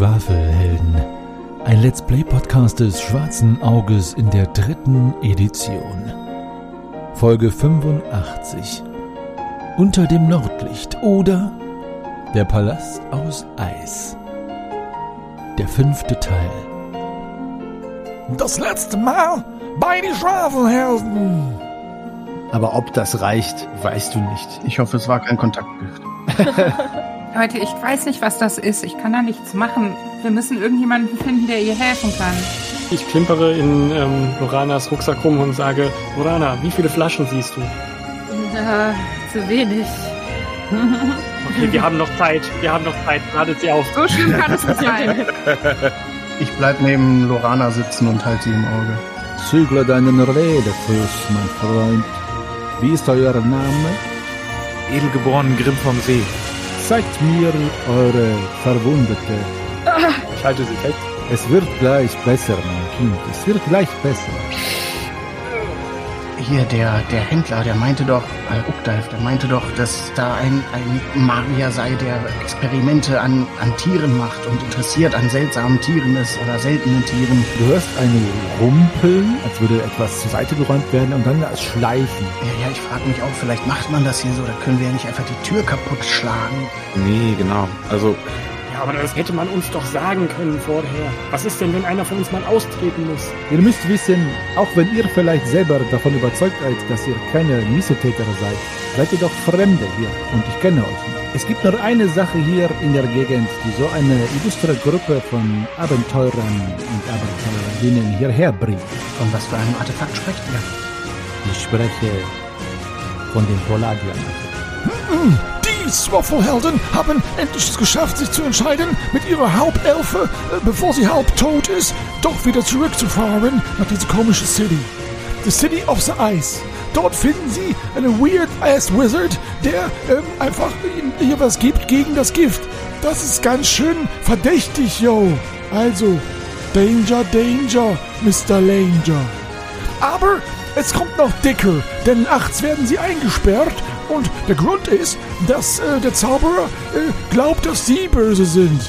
Schwafelhelden. Ein Let's Play Podcast des Schwarzen Auges in der dritten Edition. Folge 85. Unter dem Nordlicht oder Der Palast aus Eis. Der fünfte Teil. Das letzte Mal bei die Schwafelhelden. Aber ob das reicht, weißt du nicht. Ich hoffe, es war kein Kontaktgift. Leute, ich weiß nicht, was das ist. Ich kann da nichts machen. Wir müssen irgendjemanden finden, der ihr helfen kann. Ich klimpere in ähm, Loranas Rucksack rum und sage, Lorana, wie viele Flaschen siehst du? Ja, zu wenig. Okay, wir haben noch Zeit. Wir haben noch Zeit. Ladet sie auf. So schlimm kann es nicht sein. Ich bleib neben Lorana sitzen und halte sie im Auge. Zügle deinen Redefluss, mein Freund. Wie ist euer Name? Edelgeboren Grimm vom See. Zeigt mir eure Verwundete. Ich halte sie fest. Es wird gleich besser, mein Kind. Es wird gleich besser. Hier, der, der Händler, der meinte doch, äh, Ukdalf, der meinte doch, dass da ein, ein Magier sei, der Experimente an, an Tieren macht und interessiert an seltsamen Tieren ist oder seltenen Tieren. Du hörst ein Rumpeln, als würde etwas zur Seite geräumt werden und dann das Schleifen. Ja, ja, ich frage mich auch, vielleicht macht man das hier so, da können wir ja nicht einfach die Tür kaputt schlagen. Nee, genau. Also, aber das hätte man uns doch sagen können vorher. Was ist denn, wenn einer von uns mal austreten muss? Ihr müsst wissen, auch wenn ihr vielleicht selber davon überzeugt seid, dass ihr keine Missetäter seid, seid ihr doch Fremde hier und ich kenne euch nicht. Es gibt nur eine Sache hier in der Gegend, die so eine illustre Gruppe von Abenteurern und Abenteurerinnen hierher bringt. Von was für einem Artefakt sprecht ihr? Ich spreche von den Polardiamanten. Die Schwafelhelden haben endlich es geschafft, sich zu entscheiden, mit ihrer Hauptelfe, äh, bevor sie halb tot ist, doch wieder zurückzufahren nach dieser komischen City. The City of the Ice. Dort finden sie einen weird-ass Wizard, der ähm, einfach hier was gibt gegen das Gift. Das ist ganz schön verdächtig, yo. Also, Danger, Danger, Mr. Langer. Aber es kommt noch dicker, denn nachts werden sie eingesperrt und der Grund ist, dass äh, der Zauberer äh, glaubt, dass sie böse sind.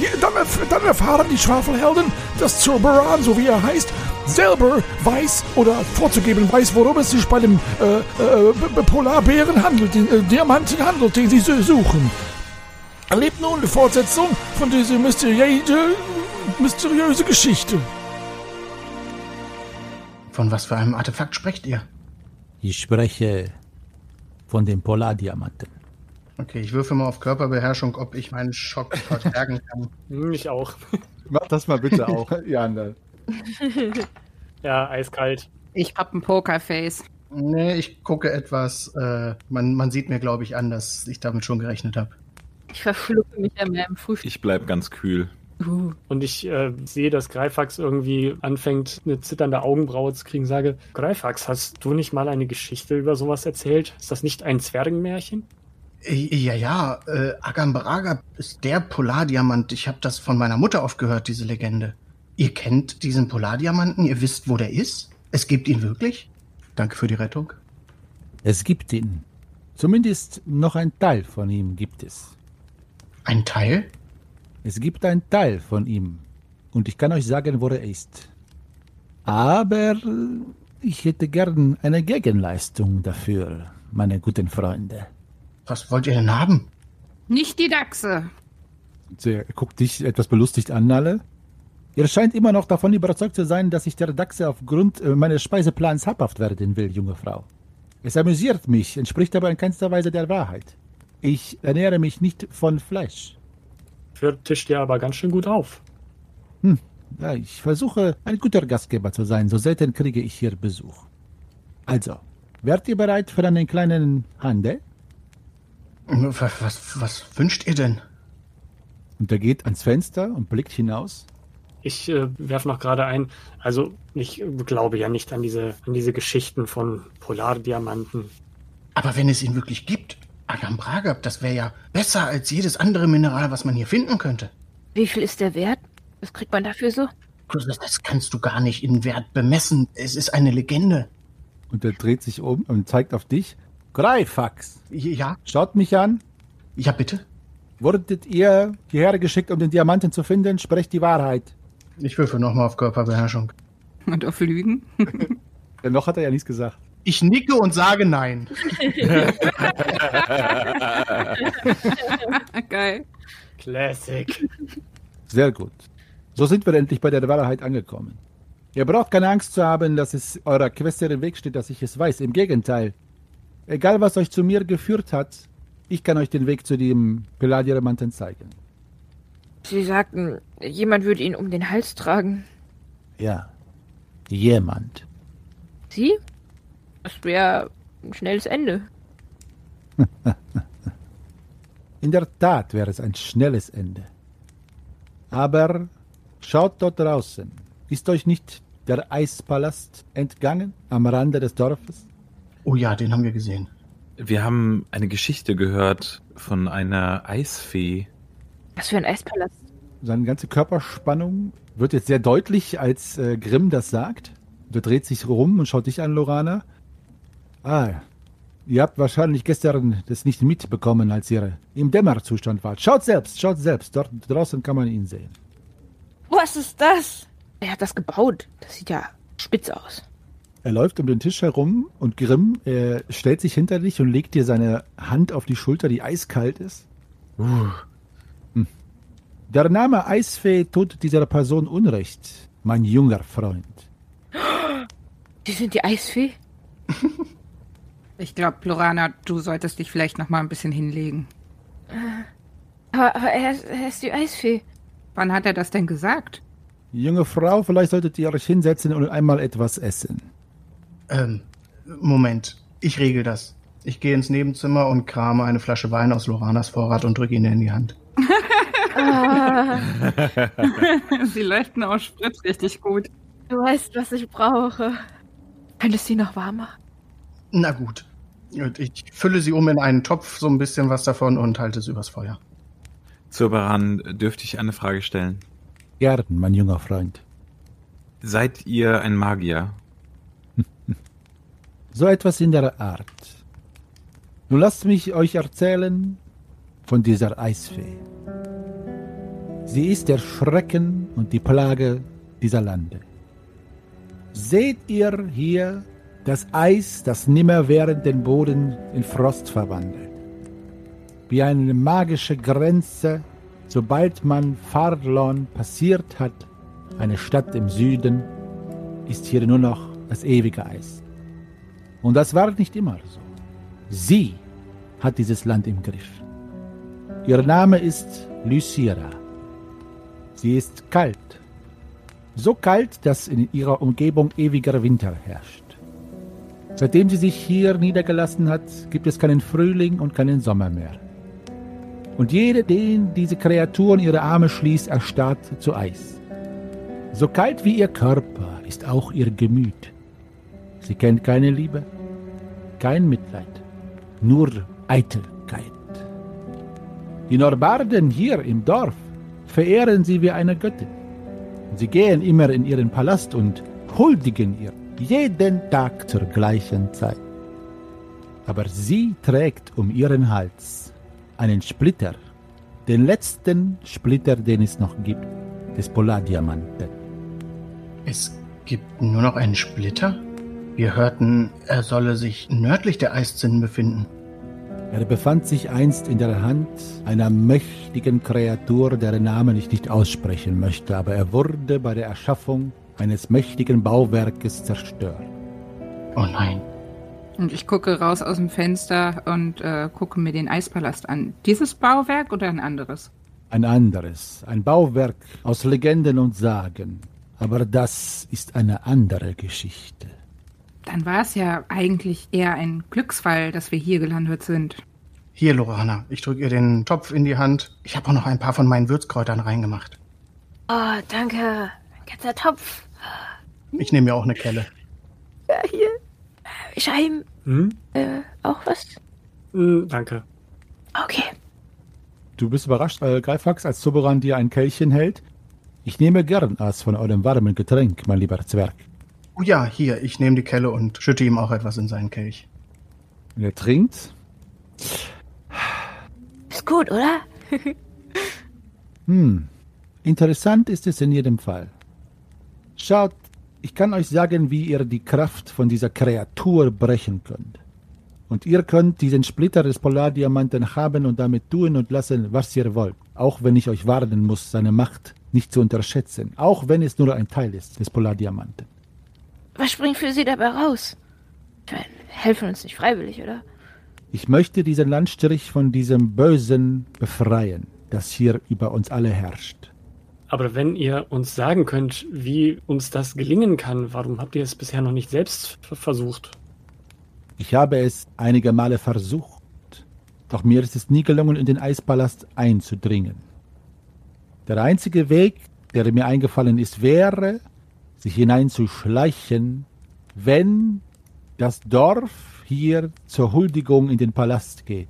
Ja, Dann, erf dann erfahren die Schwafelhelden, dass Zauberan, so wie er heißt, selber weiß oder vorzugeben weiß, worum es sich bei dem äh, äh, Polarbären handelt, den äh, Diamanten handelt, den sie su- suchen. Erlebt nun die Fortsetzung von dieser mysteriöse, mysteriöse Geschichte. Von was für einem Artefakt sprecht ihr? Ich spreche von den Polardiamanten. Okay, ich würfe mal auf Körperbeherrschung, ob ich meinen Schock verstärken kann. Ich auch. Mach das mal bitte auch, Jan. Ja, eiskalt. Ich hab ein Pokerface. Nee, ich gucke etwas. Äh, man, man sieht mir, glaube ich, an, dass ich damit schon gerechnet habe. Ich verschlucke mich an meinem Frühstück. ich bleib ganz kühl. Uh, Und ich äh, sehe, dass Greifax irgendwie anfängt, eine zitternde Augenbraue zu kriegen. Sage, Greifax, hast du nicht mal eine Geschichte über sowas erzählt? Ist das nicht ein Zwergenmärchen? Äh, Ja, ja, äh, Agambraga ist der Polardiamant. Ich habe das von meiner Mutter oft gehört, diese Legende. Ihr kennt diesen Polardiamanten? Ihr wisst, wo der ist? Es gibt ihn wirklich? Danke für die Rettung. Es gibt ihn. Zumindest noch ein Teil von ihm gibt es. Ein Teil? Es gibt einen Teil von ihm. Und ich kann euch sagen, wo er ist. Aber ich hätte gern eine Gegenleistung dafür, meine guten Freunde. Was wollt ihr denn haben? Nicht die Dachse. Sie guckt dich etwas belustigt an, alle. Ihr scheint immer noch davon überzeugt zu sein, dass ich der Dachse aufgrund äh, meines Speiseplans habhaft werden will, junge Frau. Es amüsiert mich, entspricht aber in keinster Weise der Wahrheit. Ich ernähre mich nicht von Fleisch. Für tischt dir aber ganz schön gut auf. Ja, ich versuche, ein guter Gastgeber zu sein, so selten kriege ich hier Besuch. Also, wärt ihr bereit für einen kleinen Handel? Was, was, was wünscht ihr denn? Und er geht ans Fenster und blickt hinaus. Ich äh, werfe noch gerade ein, also ich glaube ja nicht an diese, an diese Geschichten von Polardiamanten. Aber wenn es ihn wirklich gibt, Agambraga, das wäre ja besser als jedes andere Mineral, was man hier finden könnte. wie viel ist der wert? Was kriegt man dafür so? Das, das kannst du gar nicht in Wert bemessen. Es ist eine Legende. Und er dreht sich um und zeigt auf dich. Greifax! Ja, Schaut mich an. ja, bitte. Wurdet ihr hierher geschickt, um den Diamanten zu finden? Sprecht die Wahrheit. Ich würfel nochmal auf Körperbeherrschung. Und auf Lügen? Denn noch hat er ja nichts gesagt. Ich nicke und sage nein. Geil. Classic. Sehr gut. So sind wir endlich bei der Wahrheit angekommen. Ihr braucht keine Angst zu haben, dass es eurer Quest im Weg steht, dass ich es weiß. Im Gegenteil. Egal, was euch zu mir geführt hat, ich kann euch den Weg zu dem Palladiamanten zeigen. Sie sagten, jemand würde ihn um den Hals tragen. Ja. Jemand. Sie? Das wäre ein schnelles Ende. In der Tat wäre es ein schnelles Ende. Aber schaut dort draußen. Ist euch nicht der Eispalast entgangen am Rande des Dorfes? Oh ja, den haben wir gesehen. Wir haben eine Geschichte gehört von einer Eisfee. Was für ein Eispalast. Seine ganze Körperspannung wird jetzt sehr deutlich, als äh, Grimm das sagt. Der dreht sich rum und schaut dich an, Lorana. Ah, ihr habt wahrscheinlich gestern das nicht mitbekommen, als ihr im Dämmerzustand wart. Schaut selbst, schaut selbst. Dort draußen kann man ihn sehen. Was ist das? Er hat das gebaut. Das sieht ja spitz aus. Er läuft um den Tisch herum und Grimm äh, stellt sich hinter dich und legt dir seine Hand auf die Schulter, die eiskalt ist. Hm. Der Name Eisfee tut dieser Person Unrecht, mein junger Freund. Sie sind die Eisfee? Ich glaube, Lorana, du solltest dich vielleicht noch mal ein bisschen hinlegen. Aber, aber er, ist, er ist die Eisfee. Wann hat er das denn gesagt? Junge Frau, vielleicht solltet ihr euch hinsetzen und einmal etwas essen. Ähm, Moment. Ich regel das. Ich gehe ins Nebenzimmer und krame eine Flasche Wein aus Loranas Vorrat und drücke ihn ihr in die Hand. Ah, Sie leuchten auch Spritz richtig gut. du weißt, was ich brauche. Könntest du sie noch warm machen? Na gut. Ich fülle sie um in einen Topf, so ein bisschen was davon und halte es übers Feuer. Zurbaran, dürfte ich eine Frage stellen? Gern, mein junger Freund. Seid ihr ein Magier? So etwas in der Art. Nun lasst mich euch erzählen von dieser Eisfee. Sie ist der Schrecken und die Plage dieser Lande. Seht ihr hier das Eis, das nimmerwährend den Boden in Frost verwandelt? Wie eine magische Grenze, sobald man Fardlon passiert hat, eine Stadt im Süden, ist hier nur noch das ewige Eis. Und das war nicht immer so. Sie hat dieses Land im Griff. Ihr Name ist Lysira. Sie ist kalt. So kalt, dass in ihrer Umgebung ewiger Winter herrscht. Seitdem sie sich hier niedergelassen hat, gibt es keinen Frühling und keinen Sommer mehr. Und jeder, den diese Kreatur in ihre Arme schließt, erstarrt zu Eis. So kalt wie ihr Körper ist auch ihr Gemüt. Sie kennt keine Liebe, kein Mitleid, nur Eitelkeit. Die Norbarden hier im Dorf verehren sie wie eine Göttin. Sie gehen immer in ihren Palast und huldigen ihr jeden Tag zur gleichen Zeit. Aber sie trägt um ihren Hals einen Splitter, den letzten Splitter, den es noch gibt, des Polardiamanten. Es gibt nur noch einen Splitter? Wir hörten, er solle sich nördlich der Eiszinnen befinden. Er befand sich einst in der Hand einer mächtigen Kreatur, deren Namen ich nicht aussprechen möchte, aber er wurde bei der Erschaffung eines mächtigen Bauwerkes zerstört. Oh nein. Und ich gucke raus aus dem Fenster und äh, gucke mir den Eispalast an. Dieses Bauwerk oder ein anderes? Ein anderes, ein Bauwerk aus Legenden und Sagen. Aber das ist eine andere Geschichte. Dann war es ja eigentlich eher ein Glücksfall, dass wir hier gelandet sind. Hier, Lorana, ich drücke ihr den Topf in die Hand. Ich habe auch noch ein paar von meinen Würzkräutern reingemacht. Oh, danke. Ein ganzer Topf. Ich nehme mir auch eine Kelle. Ja, hier. Scheim. Hm? Äh, auch was? Hm, danke. Okay. Du bist überrascht, äh, Greifax, als Zoberan dir ein Kelchchen hält. Ich nehme gern was von eurem warmen Getränk, mein lieber Zwerg. Oh ja, hier, ich nehme die Kelle und schütte ihm auch etwas in seinen Kelch. Und er trinkt. Ist gut, oder? Hm, interessant ist es in jedem Fall. Schaut, ich kann euch sagen, wie ihr die Kraft von dieser Kreatur brechen könnt. Und ihr könnt diesen Splitter des Polardiamanten haben und damit tun und lassen, was ihr wollt. Auch wenn ich euch warnen muss, seine Macht nicht zu unterschätzen. Auch wenn es nur ein Teil ist des Polardiamanten. Was springt für Sie dabei raus? Ich meine, helfen uns nicht freiwillig, oder? Ich möchte diesen Landstrich von diesem Bösen befreien, das hier über uns alle herrscht. Aber wenn ihr uns sagen könnt, wie uns das gelingen kann, warum habt ihr es bisher noch nicht selbst versucht? Ich habe es einige Male versucht, doch mir ist es nie gelungen, in den Eispalast einzudringen. Der einzige Weg, der mir eingefallen ist, wäre, sich hineinzuschleichen, wenn das Dorf hier zur Huldigung in den Palast geht.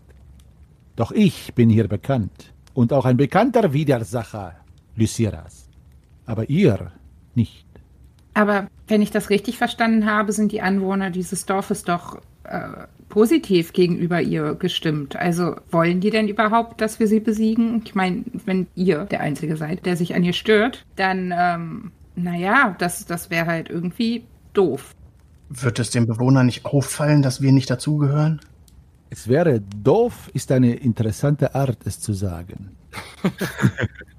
Doch ich bin hier bekannt und auch ein bekannter Widersacher Lysiras. Aber ihr nicht. Aber wenn ich das richtig verstanden habe, sind die Anwohner dieses Dorfes doch äh, positiv gegenüber ihr gestimmt. Also wollen die denn überhaupt, dass wir sie besiegen? Ich meine, wenn ihr der Einzige seid, der sich an ihr stört, dann, ähm, naja, das, das wäre halt irgendwie doof. Wird es den Bewohnern nicht auffallen, dass wir nicht dazugehören? Es wäre doof, ist eine interessante Art, es zu sagen.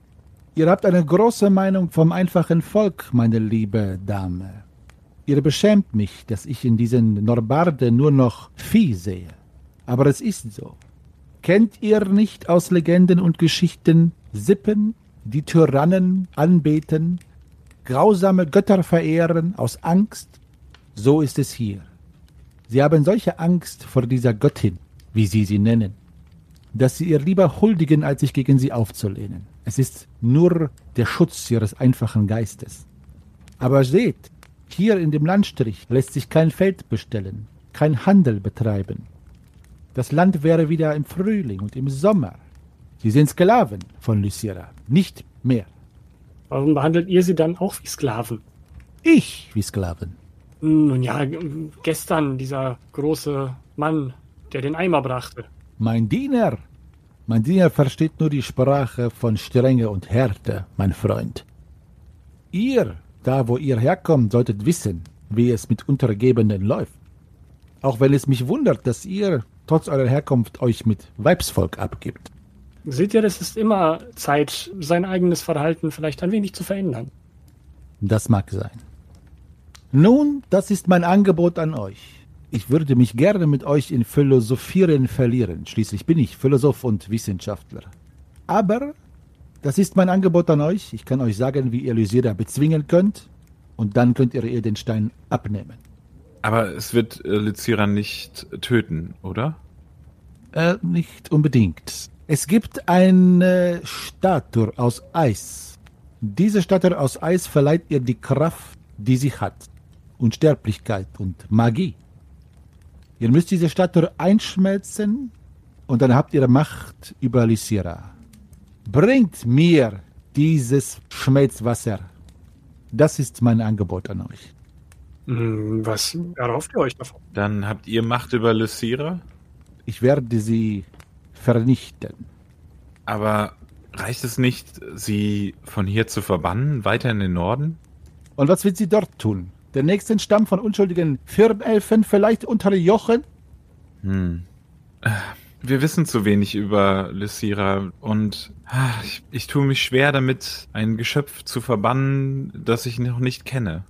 Ihr habt eine große Meinung vom einfachen Volk, meine liebe Dame. Ihr beschämt mich, dass ich in diesen Norbarde nur noch Vieh sehe. Aber es ist so. Kennt ihr nicht aus Legenden und Geschichten Sippen, die Tyrannen anbeten, grausame Götter verehren aus Angst? So ist es hier. Sie haben solche Angst vor dieser Göttin, wie Sie sie nennen, dass Sie ihr lieber huldigen, als sich gegen sie aufzulehnen. Es ist nur der Schutz Ihres einfachen Geistes. Aber seht, hier in dem Landstrich lässt sich kein Feld bestellen, kein Handel betreiben. Das Land wäre wieder im Frühling und im Sommer. Sie sind Sklaven von Lysira, nicht mehr. Warum behandelt ihr sie dann auch wie Sklaven? Ich wie Sklaven. Nun ja, gestern dieser große Mann, der den Eimer brachte. Mein Diener. Mein Diener versteht nur die Sprache von Strenge und Härte, mein Freund. Ihr, da wo ihr herkommt, solltet wissen, wie es mit Untergebenen läuft. Auch wenn es mich wundert, dass ihr, trotz eurer Herkunft, euch mit Weibsvolk abgibt. Seht ihr, es ist immer Zeit, sein eigenes Verhalten vielleicht ein wenig zu verändern. Das mag sein. Nun, das ist mein Angebot an euch. Ich würde mich gerne mit euch in Philosophieren verlieren. Schließlich bin ich Philosoph und Wissenschaftler. Aber das ist mein Angebot an euch. Ich kann euch sagen, wie ihr Lysira bezwingen könnt. Und dann könnt ihr ihr den Stein abnehmen. Aber es wird äh, Lycira nicht töten, oder? Äh, nicht unbedingt. Es gibt eine Statue aus Eis. Diese Statue aus Eis verleiht ihr die Kraft, die sie hat. Unsterblichkeit und Magie. Ihr müsst diese Statue einschmelzen und dann habt ihr Macht über Lysira. Bringt mir dieses Schmelzwasser. Das ist mein Angebot an euch. Hm, Was erhofft ihr euch davon? Dann habt ihr Macht über Lycira, Ich werde sie vernichten. aber reicht es nicht, sie von hier zu verbannen, weiter in den Norden? Und was wird sie dort tun? Den nächsten Stamm von unschuldigen Firnelfen vielleicht unterjochen? Hm. Wir wissen zu wenig über Lycira und ah, ich, ich tue mich schwer damit, ein Geschöpf zu verbannen, das ich noch nicht kenne.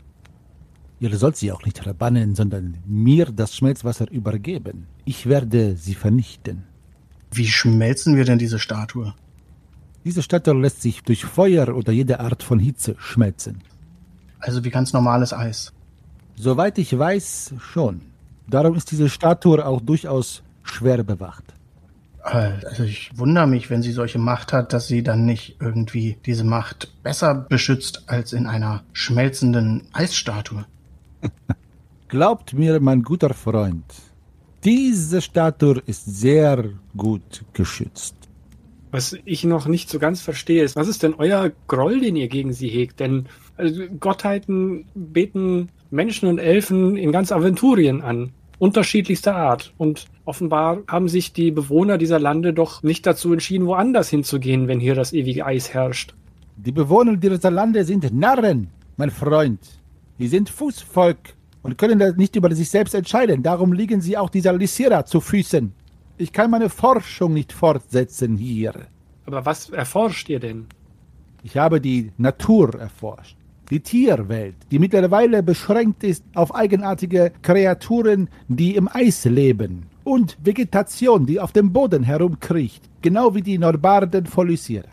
Ihr sollt sie auch nicht verbannen, sondern mir das Schmelzwasser übergeben. Ich werde sie vernichten. Wie schmelzen wir denn diese Statue? Diese Statue lässt sich durch Feuer oder jede Art von Hitze schmelzen. Also wie ganz normales Eis. Soweit ich weiß, schon. Darum ist diese Statue auch durchaus schwer bewacht. Also ich wundere mich, wenn sie solche Macht hat, dass sie dann nicht irgendwie diese Macht besser beschützt als in einer schmelzenden Eisstatue. Glaubt mir, mein guter Freund, diese Statue ist sehr gut geschützt. Was ich noch nicht so ganz verstehe, ist, was ist denn euer Groll, den ihr gegen sie hegt? Denn also, Gottheiten beten Menschen und Elfen in ganz Aventurien an. Unterschiedlichster Art. Und Offenbar haben sich die Bewohner dieser Lande doch nicht dazu entschieden, woanders hinzugehen, wenn hier das ewige Eis herrscht. Die Bewohner dieser Lande sind Narren, mein Freund. Die sind Fußvolk und können da nicht über sich selbst entscheiden. Darum liegen sie auch dieser Lysira zu Füßen. Ich kann meine Forschung nicht fortsetzen hier. Aber was erforscht ihr denn? Ich habe die Natur erforscht. Die Tierwelt, die mittlerweile beschränkt ist auf eigenartige Kreaturen, die im Eis leben. Und Vegetation, die auf dem Boden herumkriecht. Genau wie die Norbarden Lysira.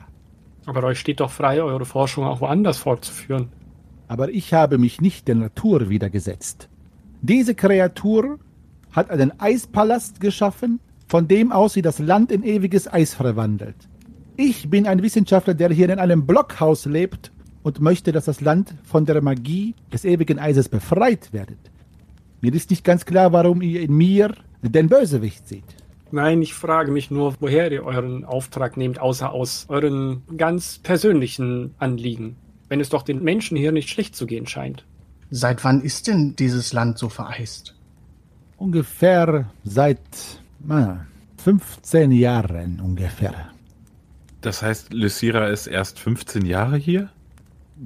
Aber euch steht doch frei, eure Forschung auch woanders fortzuführen. aber ich habe mich nicht der Natur widergesetzt. Diese Kreatur hat einen Eispalast geschaffen, von dem aus sie das Land in ewiges Eis verwandelt. Ich bin ein Wissenschaftler, der hier in einem Blockhaus lebt und möchte, dass das Land von der Magie des ewigen Eises befreit wird. Mir ist nicht ganz klar, warum ihr in mir den Bösewicht seht. Nein, ich frage mich nur, woher ihr euren Auftrag nehmt, außer aus euren ganz persönlichen Anliegen. Wenn es doch den Menschen hier nicht schlecht zu gehen scheint. Seit wann ist denn dieses Land so vereist? Ungefähr seit na, 15 Jahren ungefähr. Das heißt, Lysira ist erst 15 Jahre hier?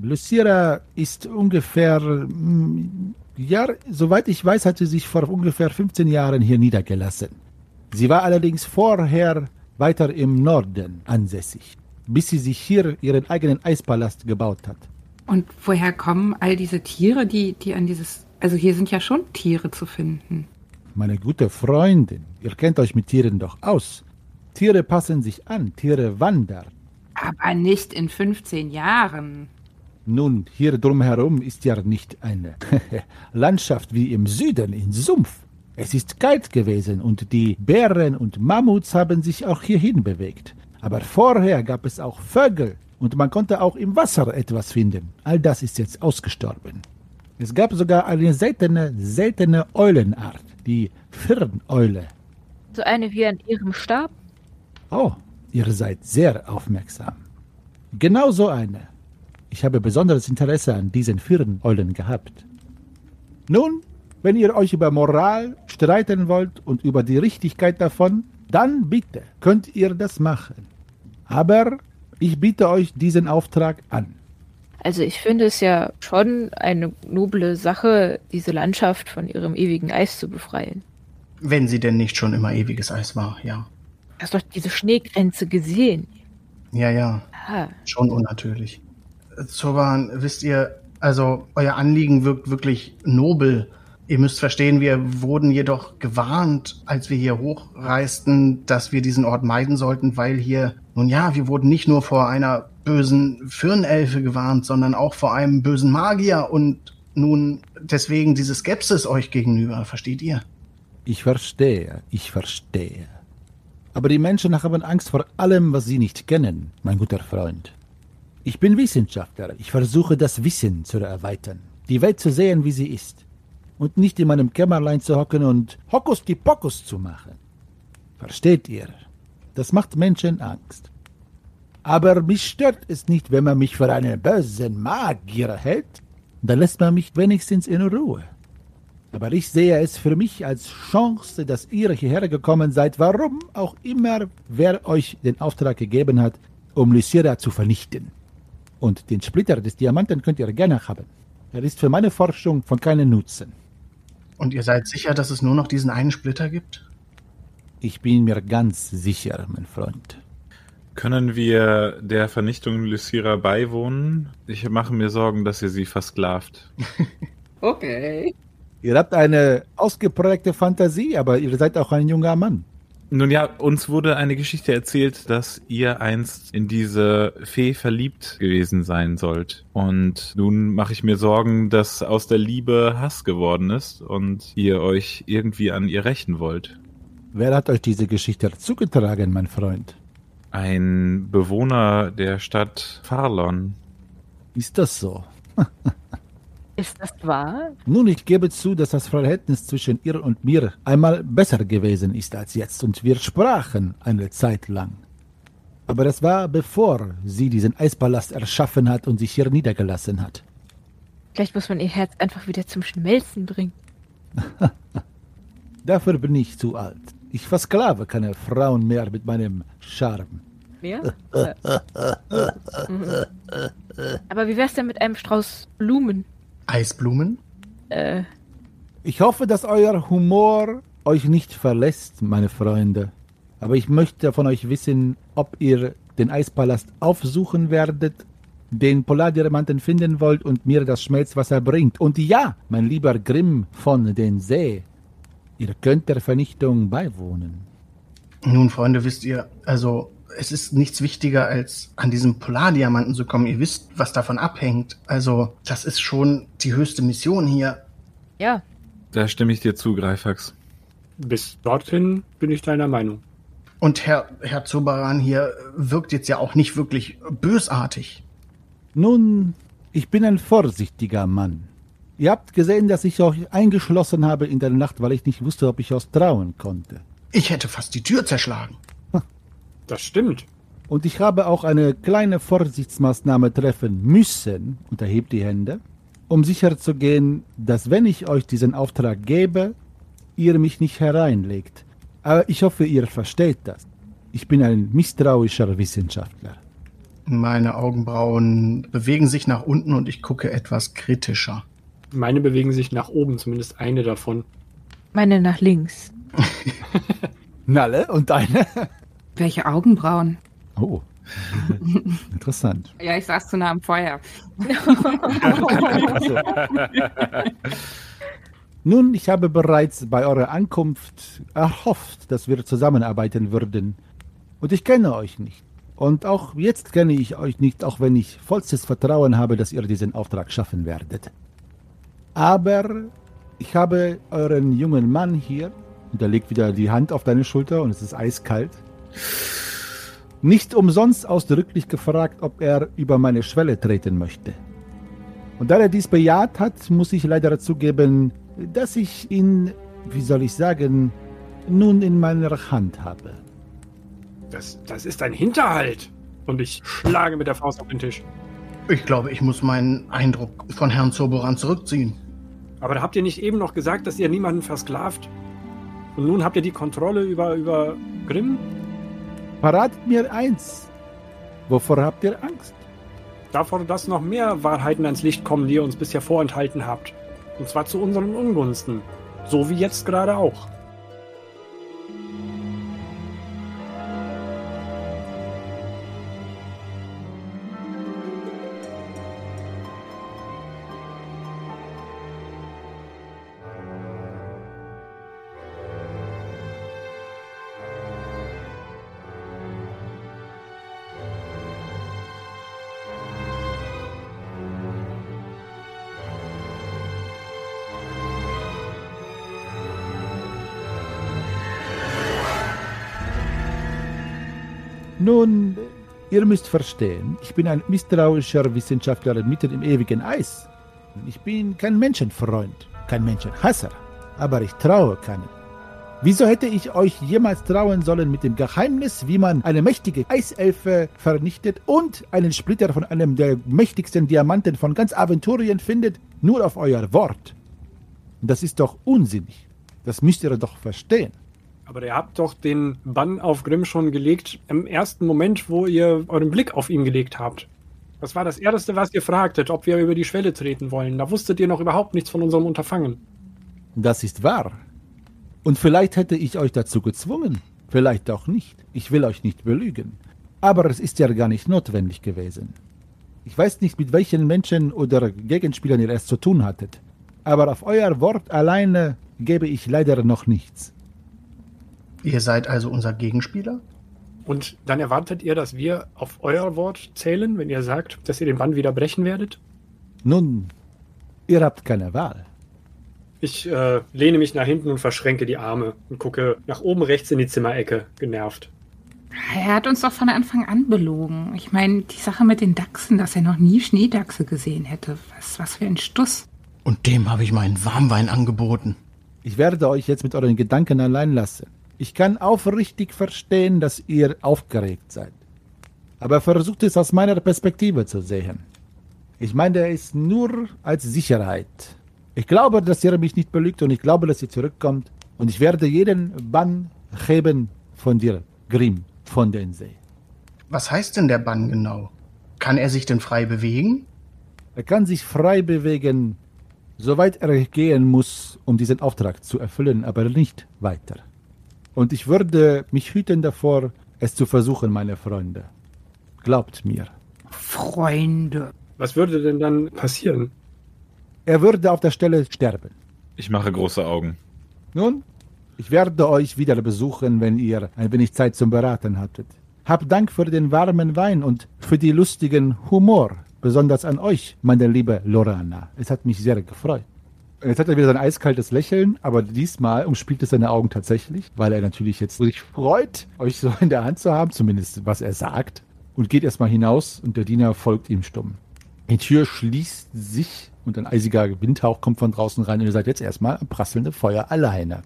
Lucira ist ungefähr, mm, ja, soweit ich weiß, hat sie sich vor ungefähr 15 Jahren hier niedergelassen. Sie war allerdings vorher weiter im Norden ansässig, bis sie sich hier ihren eigenen Eispalast gebaut hat. Und woher kommen all diese Tiere, die, die an dieses. Also hier sind ja schon Tiere zu finden. Meine gute Freundin, ihr kennt euch mit Tieren doch aus. Tiere passen sich an, Tiere wandern. Aber nicht in 15 Jahren. Nun, hier drumherum ist ja nicht eine Landschaft wie im Süden, in Sumpf. Es ist kalt gewesen und die Bären und Mammuts haben sich auch hierhin bewegt. Aber vorher gab es auch Vögel und man konnte auch im Wasser etwas finden. All das ist jetzt ausgestorben. Es gab sogar eine seltene, seltene Eulenart, die Firneule. So eine wie an ihrem Stab? Oh, ihr seid sehr aufmerksam. Genau so eine. Ich habe besonderes Interesse an diesen Firneulen gehabt. Nun, wenn ihr euch über Moral streiten wollt und über die Richtigkeit davon, dann bitte könnt ihr das machen. Aber ich biete euch diesen Auftrag an. Also ich finde es ja schon eine noble Sache, diese Landschaft von ihrem ewigen Eis zu befreien. Wenn sie denn nicht schon immer ewiges Eis war, ja. Du hast doch diese Schneegrenze gesehen. Ja, ja, Ah, schon unnatürlich. Zoban, wisst ihr, also euer Anliegen wirkt wirklich nobel. Ihr müsst verstehen, wir wurden jedoch gewarnt, als wir hier hochreisten, dass wir diesen Ort meiden sollten, weil hier, nun ja, wir wurden nicht nur vor einer bösen Firnelfe gewarnt, sondern auch vor einem bösen Magier und nun deswegen diese Skepsis euch gegenüber, versteht ihr? Ich verstehe, ich verstehe. Aber die Menschen haben Angst vor allem, was sie nicht kennen, mein guter Freund. Ich bin Wissenschaftler. Ich versuche das Wissen zu erweitern, die Welt zu sehen, wie sie ist. Und nicht in meinem Kämmerlein zu hocken und Hokus die Pokus zu machen. Versteht ihr? Das macht Menschen Angst. Aber mich stört es nicht, wenn man mich für einen bösen Magier hält. Dann lässt man mich wenigstens in Ruhe. Aber ich sehe es für mich als Chance, dass ihr hierher gekommen seid, warum auch immer wer euch den Auftrag gegeben hat, um Lysira zu vernichten. Und den Splitter des Diamanten könnt ihr gerne haben. Er ist für meine Forschung von keinem Nutzen. Und ihr seid sicher, dass es nur noch diesen einen Splitter gibt? Ich bin mir ganz sicher, mein Freund. Können wir der Vernichtung Lysira beiwohnen? Ich mache mir Sorgen, dass ihr sie versklavt. Okay. Ihr habt eine ausgeprägte Fantasie, aber ihr seid auch ein junger Mann. Nun ja, uns wurde eine Geschichte erzählt, dass ihr einst in diese Fee verliebt gewesen sein sollt. Und nun mache ich mir Sorgen, dass aus der Liebe Hass geworden ist und ihr euch irgendwie an ihr rächen wollt. Wer hat euch diese Geschichte zugetragen, mein Freund? Ein Bewohner der Stadt Farlon. Ist das so? ist das wahr? Nun, ich gebe zu, dass das Verhältnis zwischen ihr und mir einmal besser gewesen ist als jetzt, und wir sprachen eine Zeit lang. Aber das war bevor sie diesen Eispalast erschaffen hat und sich hier niedergelassen hat. Vielleicht muss man ihr Herz einfach wieder zum Schmelzen bringen. Dafür bin ich zu alt. Ich versklave keine Frauen mehr mit meinem Charme. Mehr? Äh. Mhm. Aber wie wär's denn mit einem Strauß Blumen? Eisblumen? Äh, Ich hoffe, dass euer Humor euch nicht verlässt, meine Freunde. Aber ich möchte von euch wissen, ob ihr den Eispalast aufsuchen werdet, den Polardiamanten finden wollt und mir das Schmelzwasser bringt. Und ja, mein lieber Grimm von den See, ihr könnt der Vernichtung beiwohnen. Nun, Freunde, wisst ihr, also es ist nichts wichtiger, als an diesen Polardiamanten zu kommen. Ihr wisst, was davon abhängt. Also, das ist schon die höchste Mission hier. ja, Da stimme ich dir zu, Greifax. Bis dorthin bin ich deiner Meinung. Und Herr, Herr Zobaran hier wirkt jetzt ja auch nicht wirklich bösartig. Nun, ich bin ein vorsichtiger Mann. Ihr habt gesehen, dass ich euch eingeschlossen habe in der Nacht, weil ich nicht wusste, ob ich euch trauen konnte. Ich hätte fast die Tür zerschlagen. Das stimmt. Und ich habe auch eine kleine Vorsichtsmaßnahme treffen müssen, und erhebt die Hände, um sicherzugehen, dass wenn ich euch diesen Auftrag gebe, ihr mich nicht hereinlegt. Aber ich hoffe, ihr versteht das. Ich bin ein misstrauischer Wissenschaftler. Meine Augenbrauen bewegen sich nach unten und ich gucke etwas kritischer. Meine bewegen sich nach oben, zumindest eine davon. meine nach links. Nalle und deine? Welche Augenbrauen? Oh, interessant. Ja, ich saß zu nah am Feuer. Nun, ich habe bereits bei eurer Ankunft erhofft, dass wir zusammenarbeiten würden. Und ich kenne euch nicht. Und auch jetzt kenne ich euch nicht, auch wenn ich vollstes Vertrauen habe, dass ihr diesen Auftrag schaffen werdet. Aber ich habe euren jungen Mann hier, und er legt wieder die Hand auf deine Schulter und es ist eiskalt, nicht umsonst ausdrücklich gefragt, ob er über meine Schwelle treten möchte. Und da er dies bejaht hat, muss ich leider zugeben, dass ich ihn, wie soll ich sagen, nun in meiner Hand habe. Das, das ist ein Hinterhalt. Und ich schlage mit der Faust auf den Tisch. Ich glaube, ich muss meinen Eindruck von Herrn Zoboran zurückziehen. Aber da habt ihr nicht eben noch gesagt, dass ihr niemanden versklavt? Und nun habt ihr die Kontrolle über, über Grimm? Verratet mir eins. Wovor habt ihr Angst? Davor, dass noch mehr Wahrheiten ans Licht kommen, die ihr uns bisher vorenthalten habt. Und zwar zu unseren Ungunsten. So wie jetzt gerade auch. Nun, ihr müsst verstehen, ich bin ein misstrauischer Wissenschaftler mitten im ewigen Eis. Ich bin kein Menschenfreund, kein Menschenhasser, aber ich traue keinem. Wieso hätte ich euch jemals trauen sollen mit dem Geheimnis, wie man eine mächtige Eiselfe vernichtet und einen Splitter von einem der mächtigsten Diamanten von ganz Aventurien findet, nur auf euer Wort? Das ist doch unsinnig. Das müsst ihr doch verstehen. Aber ihr habt doch den Bann auf Grimm schon gelegt im ersten Moment, wo ihr euren Blick auf ihn gelegt habt. Das war das Erste, was ihr fragtet, ob wir über die Schwelle treten wollen. Da wusstet ihr noch überhaupt nichts von unserem Unterfangen. Das ist wahr. Und vielleicht hätte ich euch dazu gezwungen, vielleicht auch nicht. Ich will euch nicht belügen. Aber es ist ja gar nicht notwendig gewesen. Ich weiß nicht, mit welchen Menschen oder Gegenspielern ihr es zu tun hattet. Aber auf euer Wort alleine gebe ich leider noch nichts. Ihr seid also unser Gegenspieler? Und dann erwartet ihr, dass wir auf euer Wort zählen, wenn ihr sagt, dass ihr den Bann wieder brechen werdet? Nun, ihr habt keine Wahl. Ich äh, lehne mich nach hinten und verschränke die Arme und gucke nach oben rechts in die Zimmerecke, genervt. Er hat uns doch von Anfang an belogen. Ich meine, die Sache mit den Dachsen, dass er noch nie Schneedachse gesehen hätte. Was, was für ein Stuss. Und dem habe ich meinen Warmwein angeboten. Ich werde euch jetzt mit euren Gedanken allein lassen. Ich kann aufrichtig verstehen, dass ihr aufgeregt seid. Aber versucht es aus meiner Perspektive zu sehen. Ich meine, ist nur als Sicherheit. Ich glaube, dass ihr mich nicht belügt und ich glaube, dass ihr zurückkommt. Und ich werde jeden Bann Heben von dir, Grimm von den See. Was heißt denn der Bann genau? Kann er sich denn frei bewegen? Er kann sich frei bewegen, soweit er gehen muss, um diesen Auftrag zu erfüllen, aber nicht weiter. Und ich würde mich hüten davor, es zu versuchen, meine Freunde. Glaubt mir. Freunde. Was würde denn dann passieren? Er würde auf der Stelle sterben. Ich mache große Augen. Nun, ich werde euch wieder besuchen, wenn ihr ein wenig Zeit zum Beraten hattet. Habt Dank für den warmen Wein und für die lustigen Humor, besonders an euch, meine liebe Lorana. Es hat mich sehr gefreut. Jetzt hat er wieder sein eiskaltes Lächeln, aber diesmal umspielt es seine Augen tatsächlich, weil er natürlich jetzt sich freut, euch so in der Hand zu haben, zumindest was er sagt, und geht erstmal hinaus und der Diener folgt ihm stumm. Die Tür schließt sich und ein eisiger Windhauch kommt von draußen rein und ihr seid jetzt erstmal am prasselnden Feuer alleine.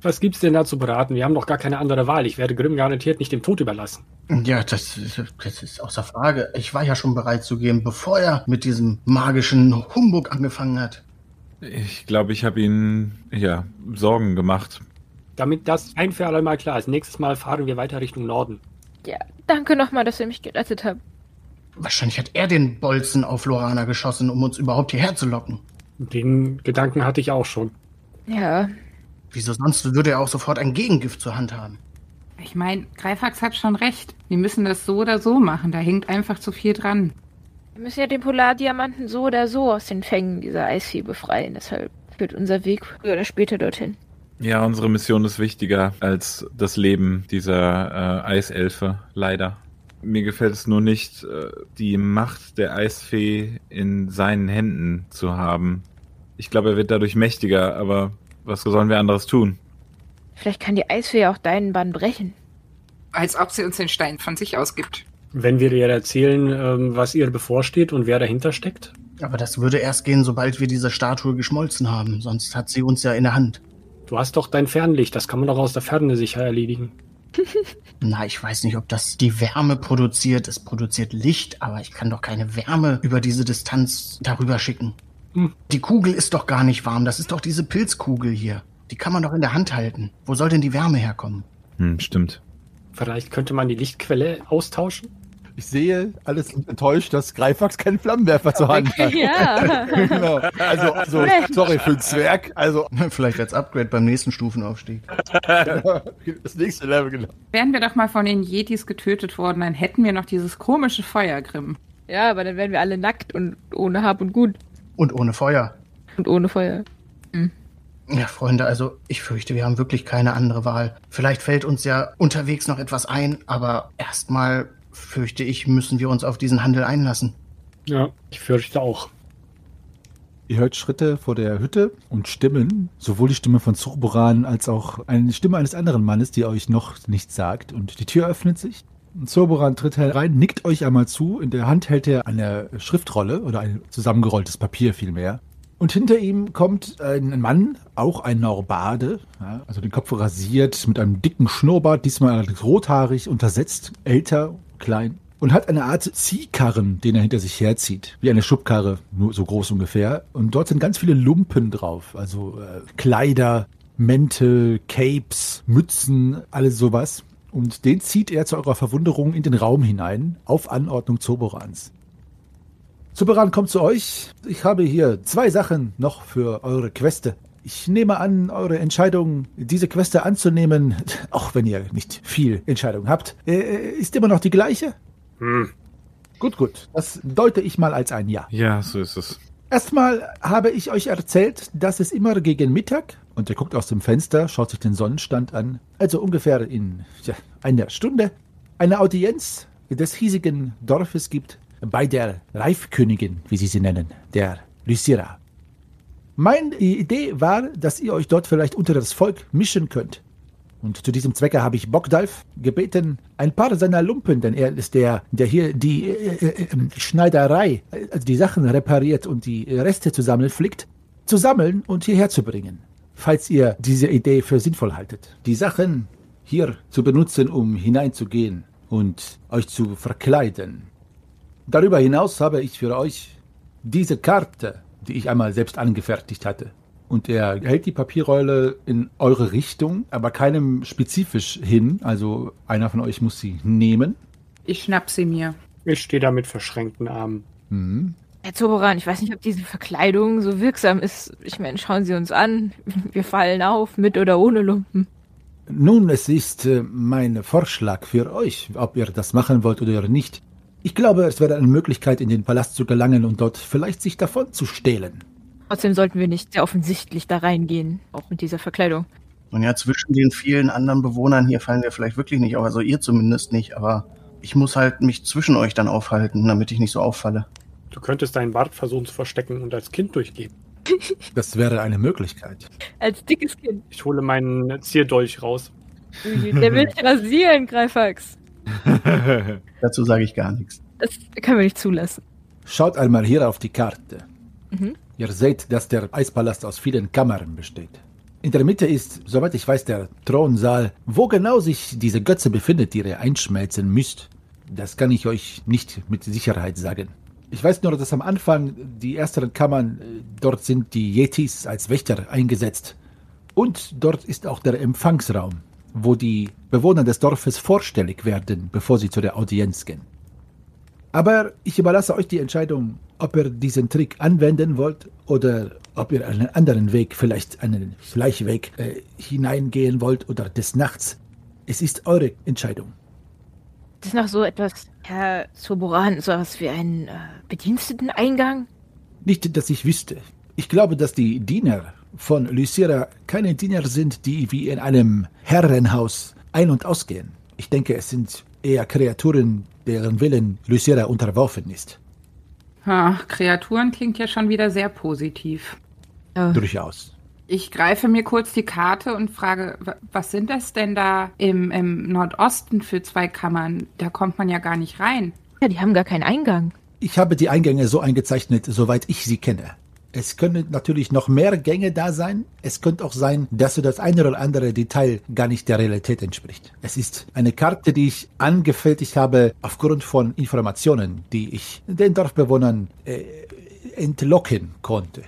Was gibt's denn da zu beraten? Wir haben doch gar keine andere Wahl. Ich werde Grimm garantiert nicht dem Tod überlassen. Ja, das, das ist außer Frage. Ich war ja schon bereit zu gehen, bevor er mit diesem magischen Humbug angefangen hat. Ich glaube, ich habe Ihnen ja Sorgen gemacht. Damit das ein für alle Mal klar ist. Nächstes Mal fahren wir weiter Richtung Norden. Ja, danke nochmal, dass ihr mich gerettet habt. Wahrscheinlich hat er den Bolzen auf Lorana geschossen, um uns überhaupt hierher zu locken. Den Gedanken hatte ich auch schon. Ja, Wieso sonst würde er auch sofort ein Gegengift zur Hand haben? Ich meine, Greifax hat schon recht. Wir müssen das so oder so machen. Da hängt einfach zu viel dran. Wir müssen ja den Polardiamanten so oder so aus den Fängen dieser Eisfee befreien. Deshalb führt unser Weg früher oder später dorthin. Ja, unsere Mission ist wichtiger als das Leben dieser äh, Eiselfe, leider. Mir gefällt es nur nicht, äh, die Macht der Eisfee in seinen Händen zu haben. Ich glaube, er wird dadurch mächtiger, aber was sollen wir anderes tun? Vielleicht kann die Eisfee auch deinen Bann brechen. Als ob sie uns den Stein von sich aus gibt. Wenn wir dir erzählen, ähm, was ihr bevorsteht und wer dahinter steckt. Aber das würde erst gehen, sobald wir diese Statue geschmolzen haben. Sonst hat sie uns ja in der Hand. Du hast doch dein Fernlicht, das kann man doch aus der Ferne sicher erledigen. Na, ich weiß nicht, ob das die Wärme produziert. Es produziert Licht, aber ich kann doch keine Wärme über diese Distanz darüber schicken. Hm. Die Kugel ist doch gar nicht warm. Das ist doch diese Pilzkugel hier. Die kann man doch in der Hand halten. Wo soll denn die Wärme herkommen? Hm, stimmt. Vielleicht könnte man die Lichtquelle austauschen? Ich sehe alles enttäuscht, dass Greifax keinen Flammenwerfer zur Hand hat. Ja. genau. Also, also, sorry für den Zwerg. Also, Vielleicht als Upgrade beim nächsten Stufenaufstieg. das nächste Level, genau. Wären wir doch mal von den Yetis getötet worden, dann hätten wir noch dieses komische Feuergrimm. ja, aber dann wären wir alle nackt und ohne Hab und Gut. Und ohne Feuer. Und ohne Feuer. Ja, Freunde, also ich fürchte, wir haben wirklich keine andere Wahl. Vielleicht fällt uns ja unterwegs noch etwas ein, aber erstmal fürchte ich, müssen wir uns auf diesen Handel einlassen. Ja, ich fürchte auch. Ihr hört Schritte vor der Hütte und Stimmen, sowohl die Stimme von Zurboran als auch eine Stimme eines anderen Mannes, die euch noch nichts sagt. Und die Tür öffnet sich. Und Zurboran tritt herein, nickt euch einmal zu. In der Hand hält er eine Schriftrolle oder ein zusammengerolltes Papier vielmehr. Und hinter ihm kommt ein Mann, auch ein Norbade, ja, also den Kopf rasiert, mit einem dicken Schnurrbart, diesmal allerdings rothaarig, untersetzt, älter, klein und hat eine Art Ziehkarren, den er hinter sich herzieht. Wie eine Schubkarre, nur so groß ungefähr. Und dort sind ganz viele Lumpen drauf. Also äh, Kleider, Mäntel, Capes, Mützen, alles sowas. Und den zieht er zu eurer Verwunderung in den Raum hinein, auf Anordnung Zoborans. Zoboran kommt zu euch. Ich habe hier zwei Sachen noch für eure Queste. Ich nehme an, eure Entscheidung, diese Queste anzunehmen, auch wenn ihr nicht viel Entscheidung habt, äh, ist immer noch die gleiche? Hm. Gut, gut. Das deute ich mal als ein Ja. Ja, so ist es. Erstmal habe ich euch erzählt, dass es immer gegen Mittag, und er guckt aus dem Fenster, schaut sich den Sonnenstand an, also ungefähr in ja, einer Stunde, eine Audienz des hiesigen Dorfes gibt bei der Reifkönigin, wie sie sie nennen, der Lysira. Meine Idee war, dass ihr euch dort vielleicht unter das Volk mischen könnt. Und zu diesem Zwecke habe ich Bogdalf gebeten, ein paar seiner Lumpen, denn er ist der, der hier die äh, äh, Schneiderei, also die Sachen repariert und die Reste zusammenflickt, zu sammeln und hierher zu bringen. Falls ihr diese Idee für sinnvoll haltet. Die Sachen hier zu benutzen, um hineinzugehen und euch zu verkleiden. Darüber hinaus habe ich für euch diese Karte, die ich einmal selbst angefertigt hatte. und er hält die Papierrolle in eure Richtung, aber keinem spezifisch hin. Also einer von euch muss sie nehmen. Ich schnapp sie mir. Ich stehe da mit verschränkten Armen. Mhm. Herr Zoboran, ich weiß nicht, ob diese Verkleidung so wirksam ist. Ich meine, schauen Sie uns an. Wir fallen auf, mit oder ohne Lumpen. Nun, es ist äh, mein Vorschlag für euch, ob ihr das machen wollt oder nicht. Ich glaube, es wäre eine Möglichkeit, in den Palast zu gelangen und dort vielleicht sich davon zu stehlen. Trotzdem sollten wir nicht sehr offensichtlich da reingehen, auch mit dieser Verkleidung. Und ja, zwischen den vielen anderen Bewohnern hier fallen wir vielleicht wirklich nicht auf. Also ihr zumindest nicht, aber ich muss halt mich zwischen euch dann aufhalten, damit ich nicht so auffalle. Du könntest deinen Bart versuchen zu verstecken und als Kind durchgehen. Das wäre eine Möglichkeit. Als dickes Kind. Ich hole meinen Zierdolch raus. Der will dich rasieren, Greifax. Dazu sage ich gar nichts. Das können wir nicht zulassen. Schaut einmal hier auf die Karte. Mhm. Ihr seht, dass der Eispalast aus vielen Kammern besteht. In der Mitte ist, soweit ich weiß, der Thronsaal. Wo genau sich diese Götze befindet, die ihr einschmelzen müsst, das kann ich euch nicht mit Sicherheit sagen. Ich weiß nur, dass am Anfang die ersten Kammern, äh, dort sind die Yetis als Wächter eingesetzt. Und dort ist auch der Empfangsraum, wo die Bewohner des Dorfes vorstellig werden, bevor sie zu der Audienz gehen. Aber ich überlasse euch die Entscheidung, ob ihr diesen Trick anwenden wollt oder ob ihr einen anderen Weg, vielleicht einen Schleichweg äh, hineingehen wollt oder des Nachts. Es ist eure Entscheidung. Das ist noch so etwas, Herr Zoboran, sowas wie ein äh, Bediensteteneingang? Nicht, dass ich wüsste. Ich glaube, dass die Diener von Lysira keine Diener sind, die wie in einem Herrenhaus ein- und ausgehen. Ich denke, es sind eher Kreaturen, deren Willen Lysira unterworfen ist. Ha, Kreaturen klingt ja schon wieder sehr positiv. Ja. Durchaus. Ich greife mir kurz die Karte und frage, wa- was sind das denn da im, im Nordosten für zwei Kammern? Da kommt man ja gar nicht rein. ja, die haben gar keinen Eingang. Ich habe die Eingänge so eingezeichnet, soweit ich sie kenne. Es können natürlich noch mehr Gänge da sein. Es könnte auch sein, dass so das eine oder andere Detail gar nicht der Realität entspricht. Es ist eine Karte, die ich angefertigt habe aufgrund von Informationen, die ich den Dorfbewohnern äh, entlocken konnte.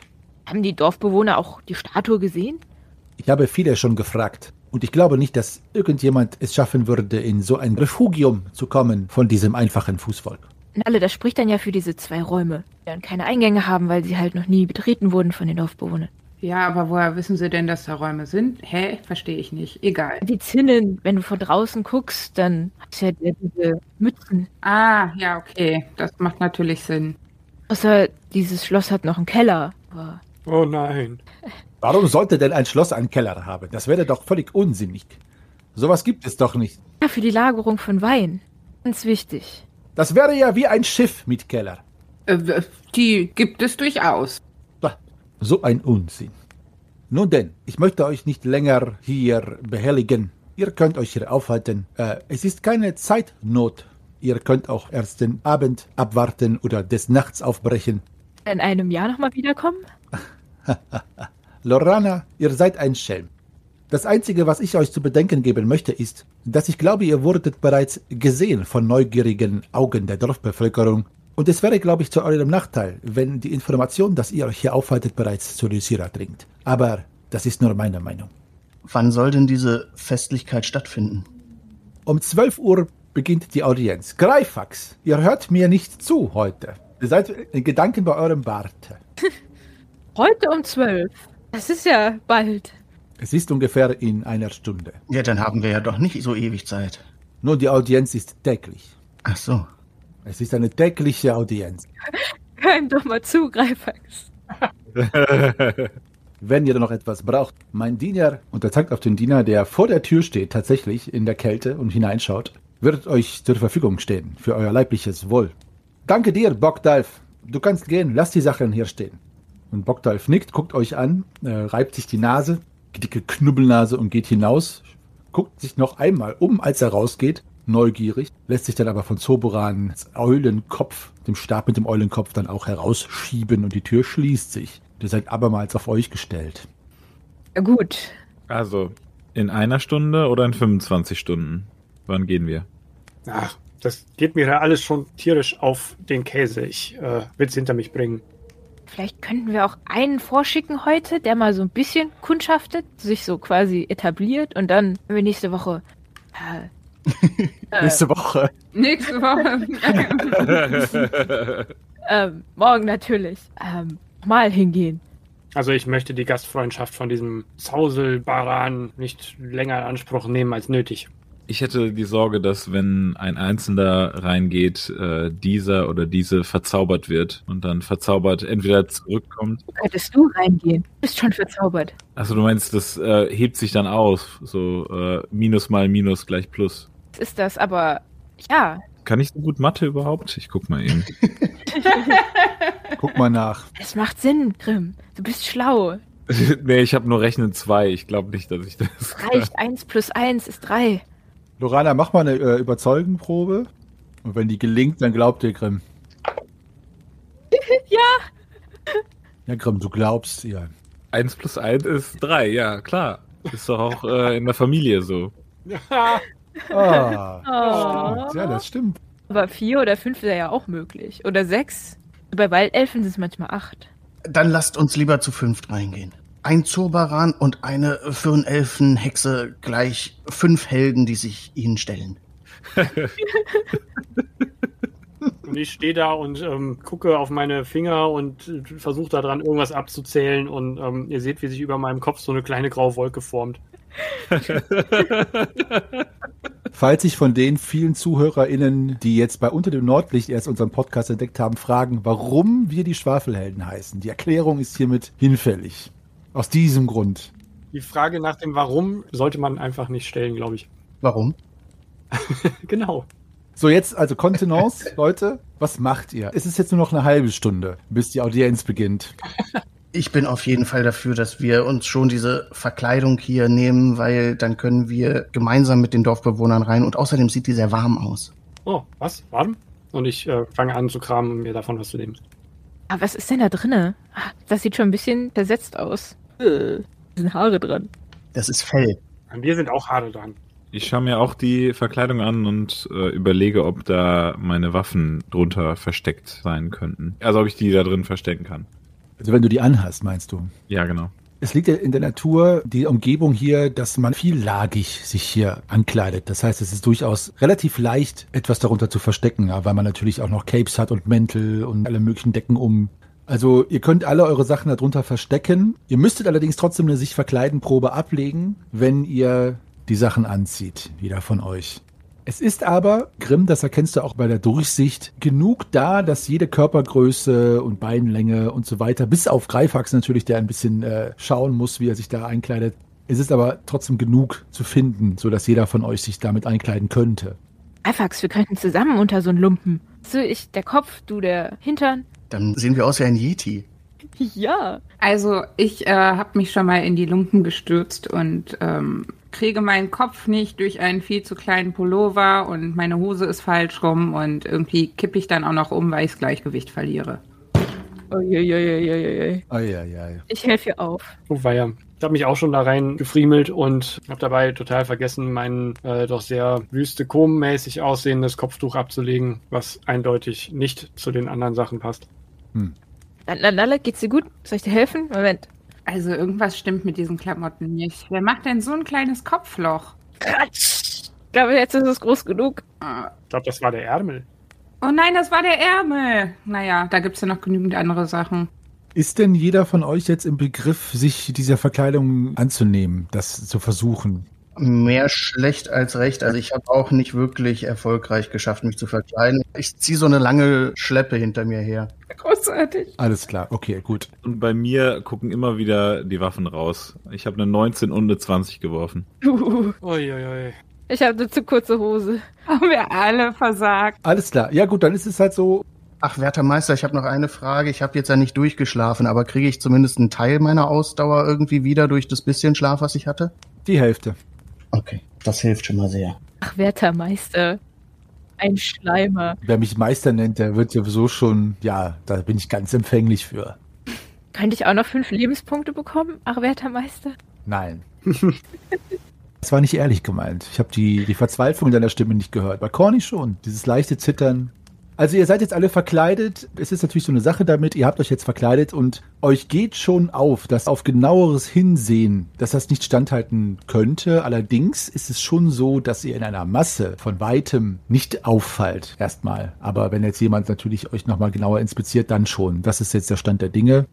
Haben die Dorfbewohner auch die Statue gesehen? Ich habe viele schon gefragt. Und ich glaube nicht, dass irgendjemand es schaffen würde, in so ein Refugium zu kommen von diesem einfachen Fußvolk. Nalle, das spricht dann ja für diese zwei Räume, die dann keine Eingänge haben, weil sie halt noch nie betreten wurden von den Dorfbewohnern. Ja, aber woher wissen Sie denn, dass da Räume sind? Hä? Verstehe ich nicht. Egal. Die Zinnen, wenn du von draußen guckst, dann hast du ja diese Mützen. Ah, ja, okay. Das macht natürlich Sinn. Außer dieses Schloss hat noch einen Keller. Aber Oh nein. Warum sollte denn ein Schloss einen Keller haben? Das wäre doch völlig unsinnig. Sowas gibt es doch nicht. ja, für die Lagerung von Wein. Ganz wichtig. Das wäre ja wie ein Schiff mit Keller. Äh, die gibt es durchaus. So ein Unsinn. Nun denn, ich möchte euch nicht länger hier behelligen. Ihr könnt euch hier aufhalten. Äh, es ist keine Zeitnot. Ihr könnt auch erst den Abend abwarten oder des Nachts aufbrechen. In einem Jahr nochmal wiederkommen? Lorana, ihr seid ein Schelm. Das Einzige, was ich euch zu bedenken geben möchte, ist, dass ich glaube, ihr wurdet bereits gesehen von neugierigen Augen der Dorfbevölkerung. Und es wäre, glaube ich, zu eurem Nachteil, wenn die Information, dass ihr euch hier aufhaltet, bereits zu Lysira dringt. Aber das ist nur meine Meinung. Wann soll denn diese Festlichkeit stattfinden? Um 12 Uhr beginnt die Audienz. Greifax, ihr hört mir nicht zu heute. Ihr seid in Gedanken bei eurem Bart. Heute um zwölf. Das ist ja bald. Es ist ungefähr in einer Stunde. Ja, dann haben wir ja doch nicht so ewig Zeit. Nun, die Audienz ist täglich. Ach so. Es ist eine tägliche Audienz. Hör ihm doch mal zu, Greifax. Wenn ihr noch etwas braucht, mein Diener, und er zeigt auf den Diener, der vor der Tür steht, tatsächlich in der Kälte und hineinschaut, wird euch zur Verfügung stehen für euer leibliches Wohl. Danke dir, Bogdalf. Du kannst gehen, lass die Sachen hier stehen. Und Bogdalf nickt, guckt euch an, äh, reibt sich die Nase, dicke Knubbelnase und geht hinaus, guckt sich noch einmal um, als er rausgeht, neugierig, lässt sich dann aber von Zoborans Eulenkopf, dem Stab mit dem Eulenkopf, dann auch herausschieben und die Tür schließt sich. Ihr seid abermals auf euch gestellt. Gut. Also, in einer Stunde oder in 25 Stunden? Wann gehen wir? Ach, das geht mir ja alles schon tierisch auf den Käse. Ich äh, will es hinter mich bringen. Vielleicht könnten wir auch einen vorschicken heute, der mal so ein bisschen kundschaftet, sich so quasi etabliert und dann wenn wir nächste Woche. Äh, äh, Nächste Woche. Nächste Woche. ähm, morgen natürlich. Ähm, mal hingehen. Also ich möchte die Gastfreundschaft von diesem Zauselbaran nicht länger in Anspruch nehmen als nötig. Ich hätte die Sorge, dass wenn ein Einzelner reingeht, äh, dieser oder diese verzaubert wird und dann verzaubert entweder zurückkommt. Könntest du reingehen? Du bist schon verzaubert. Also du meinst, das äh, hebt sich dann auf, so äh, Minus mal Minus gleich Plus. Was ist das? Aber ja, Kann ich so gut Mathe überhaupt? Ich guck mal eben. Guck mal nach. es macht Sinn, Grimm. Du bist schlau. nee, ich habe nur Rechnen 2. Ich glaube nicht, dass ich das. Reicht. Eins plus eins ist drei. Lorana, mach mal eine äh, Überzeugenprobe. Und wenn die gelingt, dann glaubt ihr Grimm. Ja. Ja, Grimm, du glaubst ihr. 1 plus 1 ist 3, ja, klar. Ist doch auch äh, in der Familie so. Ah, Oh. stimmt. ja, das stimmt. Aber vier oder fünf wäre ja auch möglich. Oder sechs. Bei Waldelfen sind es manchmal acht. Dann lasst uns lieber zu fünft reingehen. Ein Zurbaran und eine Firnelfen-Hexe gleich fünf Helden, die sich ihnen stellen. Und ich stehe da und ähm, gucke auf meine Finger und äh, versuche daran irgendwas abzuzählen und ähm, ihr seht, wie sich über meinem Kopf so eine kleine graue Wolke formt. Falls sich von den vielen ZuhörerInnen, die jetzt bei Unter dem Nordlicht erst unseren Podcast entdeckt haben, fragen, warum wir die Schwafelhelden heißen. Die Erklärung ist hiermit hinfällig. Aus diesem Grund. Die Frage nach dem Warum sollte man einfach nicht stellen, glaube ich. Warum? Genau. So, jetzt also Kontenance, Leute. Was macht ihr? Es ist jetzt nur noch eine halbe Stunde, bis die Audienz beginnt. Ich bin auf jeden Fall dafür, dass wir uns schon diese Verkleidung hier nehmen, weil dann können wir gemeinsam mit den Dorfbewohnern rein und außerdem sieht die sehr warm aus. Oh, was? Warm? Und ich äh, fange an zu kramen, um mir davon was zu nehmen. Aber was ist denn da drinne? Das sieht schon ein bisschen versetzt aus. Äh, sind Haare dran. Das ist Fell. An mir sind auch Haare dran. Ich schaue mir auch die Verkleidung an und äh, überlege, ob da meine Waffen drunter versteckt sein könnten. Also ob ich die da drin verstecken kann. Also wenn du die anhast, meinst du? Ja, genau. Es liegt ja in der Natur, die Umgebung hier, dass man viellagig sich hier ankleidet. Das heißt, es ist durchaus relativ leicht, etwas darunter zu verstecken, ja, weil man natürlich auch noch Capes hat und Mäntel und alle möglichen Decken um. Also ihr könnt alle eure Sachen darunter verstecken. Ihr müsstet allerdings trotzdem eine sich verkleiden Probe ablegen, wenn ihr die Sachen anzieht, jeder von euch. Es ist aber, Grimm, das erkennst du auch bei der Durchsicht, genug da, dass jede Körpergröße und Beinlänge und so weiter, bis auf Greifax natürlich, der ein bisschen äh, schauen muss, wie er sich da einkleidet. Es ist aber trotzdem genug zu finden, so dass jeder von euch sich damit einkleiden könnte. Alphax, wir könnten zusammen unter so einen Lumpen. So, ich der Kopf, du der Hintern. Dann sehen wir aus wie ein Yeti. Ja. Also ich äh, habe mich schon mal in die Lumpen gestürzt und ähm, kriege meinen Kopf nicht durch einen viel zu kleinen Pullover und meine Hose ist falsch rum und irgendwie kippe ich dann auch noch um, weil ich das Gleichgewicht verliere. Uiuiuiuiui. Eieiei. Ich helfe ihr auf. Oh, weia. Ich habe mich auch schon da rein gefriemelt und habe dabei total vergessen, mein äh, doch sehr wüste mäßig aussehendes Kopftuch abzulegen, was eindeutig nicht zu den anderen Sachen passt. Nalle, geht's dir gut? Soll ich dir helfen? Moment. Also irgendwas stimmt mit diesen Klamotten nicht. Wer macht denn so ein kleines Kopfloch? Quatsch. Ich glaube, jetzt ist es groß genug. Äh, Ich glaube, das war der Ärmel. Oh nein, das war der Ärmel. Naja, da gibt's ja noch genügend andere Sachen. Ist denn jeder von euch jetzt im Begriff, sich dieser Verkleidung anzunehmen, das zu versuchen? Mehr schlecht als recht. Also ich habe auch nicht wirklich erfolgreich geschafft, mich zu verkleiden. Ich ziehe so eine lange Schleppe hinter mir her. Großartig. Alles klar, okay, gut. Und bei mir gucken immer wieder die Waffen raus. Ich habe eine 19 und eine 20 geworfen. Uh, Uiuiui. ich habe eine zu kurze Hose. Haben wir alle versagt. Alles klar. Ja gut, dann ist es halt so, Ach, werter Meister, ich habe noch eine Frage. Ich habe jetzt ja nicht durchgeschlafen, aber kriege ich zumindest einen Teil meiner Ausdauer irgendwie wieder durch das bisschen Schlaf, was ich hatte? die Hälfte. Okay, das hilft schon mal sehr. Ach, werter Meister. Ein Schleimer. Wer mich Meister nennt, der wird sowieso schon, ja, da bin ich ganz empfänglich für. Könnte ich auch noch fünf Lebenspunkte bekommen? Ach, werter Meister. Nein. Das war nicht ehrlich gemeint. Ich habe die, die Verzweiflung in deiner Stimme nicht gehört. Bei Corny schon. Dieses leichte Zittern. Also ihr seid jetzt alle verkleidet. Es ist natürlich so eine Sache damit, ihr habt euch jetzt verkleidet und euch geht schon auf, dass auf genaueres Hinsehen, dass das nicht standhalten könnte. Allerdings ist es schon so, dass ihr in einer Masse von weitem nicht auffallt erstmal. Aber wenn jetzt jemand natürlich euch nochmal genauer inspiziert, dann schon. Das ist jetzt der Stand der Dinge.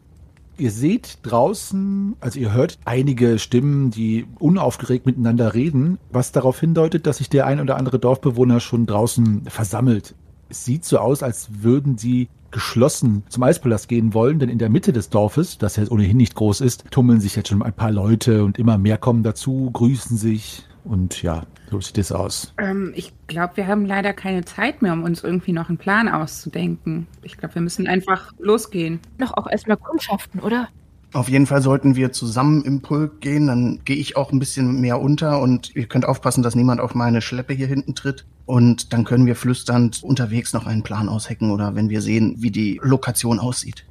Ihr seht draußen, also ihr hört einige Stimmen, die unaufgeregt miteinander reden, was darauf hindeutet, dass sich der ein oder andere Dorfbewohner schon draußen versammelt. Es sieht so aus, als würden sie geschlossen zum Eispalast gehen wollen, denn in der Mitte des Dorfes, das ja ohnehin nicht groß ist, tummeln sich jetzt schon ein paar Leute und immer mehr kommen dazu, grüßen sich und ja, so sieht es aus. Ähm, ich glaube, wir haben leider keine Zeit mehr, um uns irgendwie noch einen Plan auszudenken. Ich glaube, wir müssen einfach losgehen. Noch auch erstmal Kundschaften, oder? Auf jeden Fall sollten wir zusammen im Pulk gehen, dann gehe ich auch ein bisschen mehr unter und ihr könnt aufpassen, dass niemand auf meine Schleppe hier hinten tritt. Und dann können wir flüsternd unterwegs noch einen Plan aushecken oder wenn wir sehen, wie die Lokation aussieht.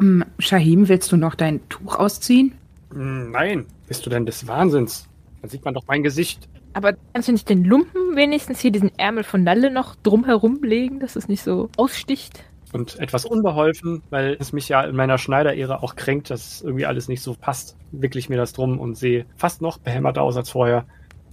Ähm, Shahim, willst du noch dein Tuch ausziehen? Hm, Nein, bist du denn des Wahnsinns? Dann sieht man doch mein Gesicht. Aber kannst du nicht den Lumpen wenigstens hier diesen Ärmel von Nalle noch drumherum legen, dass es nicht so aussticht? Und etwas unbeholfen, weil es mich ja in meiner Schneiderehre auch kränkt, dass irgendwie alles nicht so passt, wickle ich mir das drum und sehe fast noch behämmerter aus als vorher.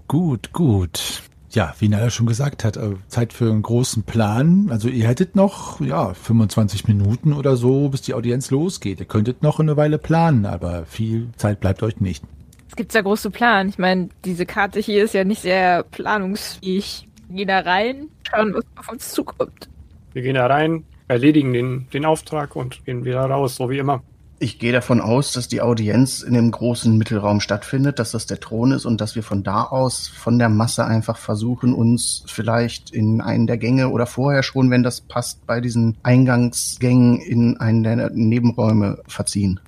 Gut, gut. Ja, wie Nala schon gesagt hat, äh, Zeit für einen großen Plan. Also ihr hättet noch, ja, 25 Minuten oder so, bis die Audienz losgeht. Ihr könntet noch eine Weile planen, aber viel Zeit bleibt euch nicht. Es gibt ja große Plan. Ich meine, diese Karte hier ist ja nicht sehr planungsfähig. Wir gehen da rein, schauen, was auf uns zukommt. Wir gehen da rein, erledigen den, den Auftrag und gehen wieder raus, so wie immer. Ich gehe davon aus, dass die Audienz in dem großen Mittelraum stattfindet, dass das der Thron ist und dass wir von da aus von der Masse einfach versuchen, uns vielleicht in einen der Gänge oder vorher schon, wenn das passt, bei diesen Eingangsgängen in einen der Nebenräume verziehen.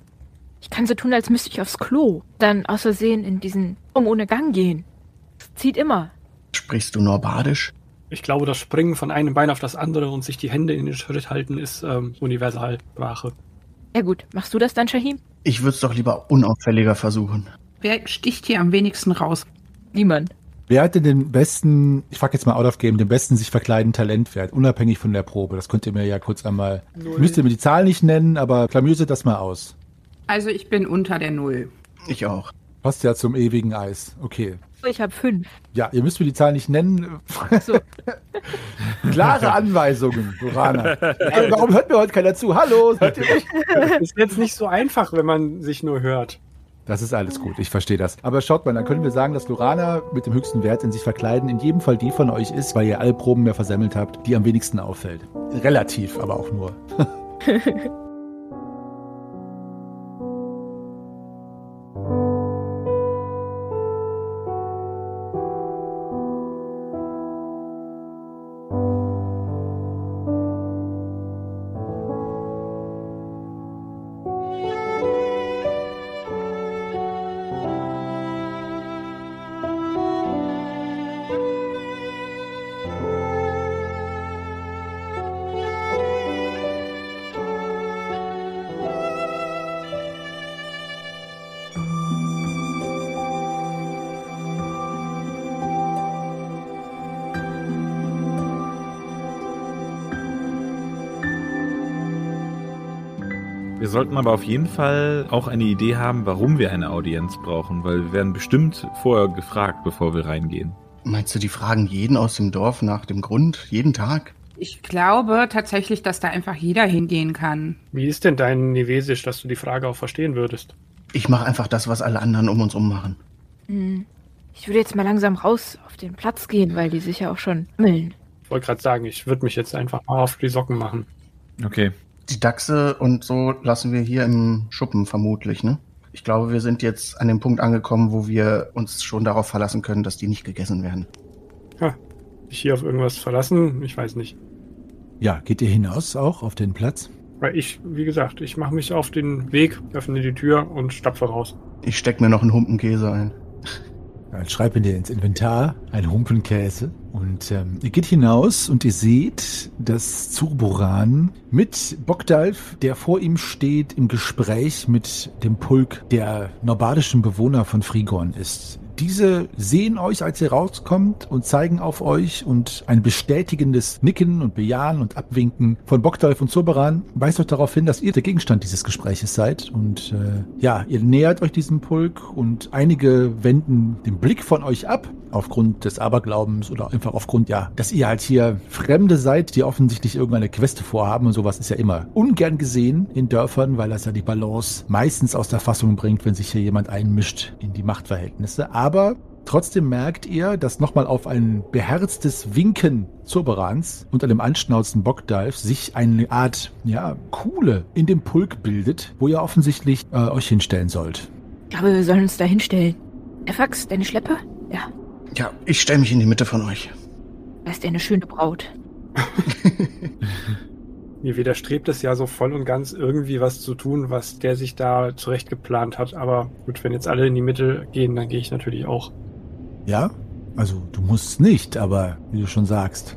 Ich kann so tun, als müsste ich aufs Klo. Dann aus Versehen in diesen um ohne Gang gehen. Das zieht immer. Sprichst du Norbadisch? Ich glaube, das Springen von einem Bein auf das andere und sich die Hände in den Schritt halten ist ähm, Universalsprache. Ja gut, machst du das dann, Shahim? Ich würde es doch lieber unauffälliger versuchen. Wer sticht hier am wenigsten raus? Niemand. Wer hat denn den besten, ich frage jetzt mal out of game, den besten sich verkleiden Talentwert, unabhängig von der Probe? Das könnt ihr mir ja kurz einmal, müsst ihr mir die Zahl nicht nennen, aber klamüse das mal aus. Also ich bin unter der Null. Ich auch. Passt ja zum ewigen Eis. Okay. Ich habe fünf. Ja, ihr müsst mir die Zahl nicht nennen. So. Klare Anweisungen, Durana. Aber warum hört mir heute keiner zu? Hallo, seid ihr mich? Ist jetzt nicht so einfach, wenn man sich nur hört. Das ist alles gut, ich verstehe das. Aber schaut mal, dann können wir sagen, dass Lorana mit dem höchsten Wert in sich verkleiden in jedem Fall die von euch ist, weil ihr alle Proben mehr versemmelt habt, die am wenigsten auffällt. Relativ, aber auch nur. sollten aber auf jeden Fall auch eine Idee haben, warum wir eine Audienz brauchen, weil wir werden bestimmt vorher gefragt, bevor wir reingehen. Meinst du, die fragen jeden aus dem Dorf nach dem Grund? Jeden Tag? Ich glaube tatsächlich, dass da einfach jeder hingehen kann. Wie ist denn dein Nivesisch, dass du die Frage auch verstehen würdest? Ich mache einfach das, was alle anderen um uns rum machen. Hm. Ich würde jetzt mal langsam raus auf den Platz gehen, weil die sich ja auch schon müllen. Ich wollte gerade sagen, ich würde mich jetzt einfach mal auf die Socken machen. Okay. Die Dachse und so lassen wir hier im Schuppen vermutlich, ne? Ich glaube, wir sind jetzt an dem Punkt angekommen, wo wir uns schon darauf verlassen können, dass die nicht gegessen werden. Ha, mich hier auf irgendwas verlassen? Ich weiß nicht. Ja, geht ihr hinaus auch auf den Platz? Weil ich, wie gesagt, ich mache mich auf den Weg, öffne die Tür und stapfe raus. Ich steck mir noch einen Humpen Käse ein. Dann schreibt ihr ins Inventar ein Humpen Käse und ähm, ihr geht hinaus und ihr seht, dass Zurboran mit Bogdalf, der vor ihm steht, im Gespräch mit dem Pulk der norbadischen Bewohner von Frigorn ist. Diese sehen euch, als ihr rauskommt und zeigen auf euch und ein bestätigendes Nicken und Bejahen und Abwinken von Bogdalf und Zoberan weist euch darauf hin, dass ihr der Gegenstand dieses Gespräches seid. Und äh, ja, ihr nähert euch diesem Pulk und einige wenden den Blick von euch ab aufgrund des Aberglaubens oder einfach aufgrund, ja, dass ihr halt hier Fremde seid, die offensichtlich irgendeine Queste vorhaben und sowas ist ja immer ungern gesehen in Dörfern, weil das ja die Balance meistens aus der Fassung bringt, wenn sich hier jemand einmischt in die Machtverhältnisse. Aber Trotzdem merkt ihr, dass nochmal auf ein beherztes Winken Zoberans und einem anschnauzten Bockdalf sich eine Art, ja, Kuhle in dem Pulk bildet, wo ihr offensichtlich äh, euch hinstellen sollt. Ich glaube, wir sollen uns da hinstellen. Efax, deine Schleppe? Ja. Ja, ich stelle mich in die Mitte von euch. Da ist eine schöne Braut. Mir widerstrebt es ja so voll und ganz irgendwie was zu tun, was der sich da zurecht geplant hat. Aber gut, wenn jetzt alle in die Mitte gehen, dann gehe ich natürlich auch. Ja? Also du musst nicht, aber wie du schon sagst,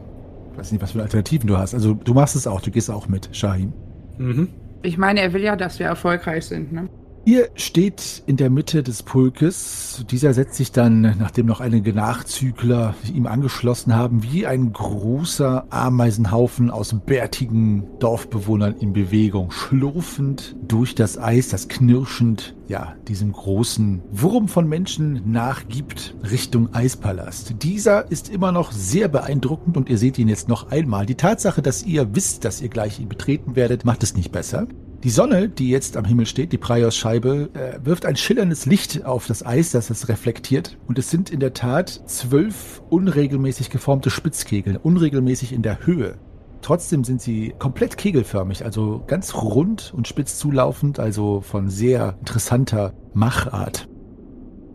ich weiß nicht, was für Alternativen du hast. Also du machst es auch, du gehst auch mit, Shahim. Mhm. Ich meine, er will ja, dass wir erfolgreich sind, ne? Ihr steht in der Mitte des Pulkes. Dieser setzt sich dann, nachdem noch einige Nachzügler ihm angeschlossen haben, wie ein großer Ameisenhaufen aus bärtigen Dorfbewohnern in Bewegung, schlurfend durch das Eis, das knirschend, ja, diesem großen Wurm von Menschen nachgibt Richtung Eispalast. Dieser ist immer noch sehr beeindruckend und ihr seht ihn jetzt noch einmal. Die Tatsache, dass ihr wisst, dass ihr gleich ihn betreten werdet, macht es nicht besser. Die Sonne, die jetzt am Himmel steht, die Praios-Scheibe, äh, wirft ein schillerndes Licht auf das Eis, das es reflektiert. Und es sind in der Tat zwölf unregelmäßig geformte Spitzkegel, unregelmäßig in der Höhe. Trotzdem sind sie komplett kegelförmig, also ganz rund und spitz zulaufend, also von sehr interessanter Machart.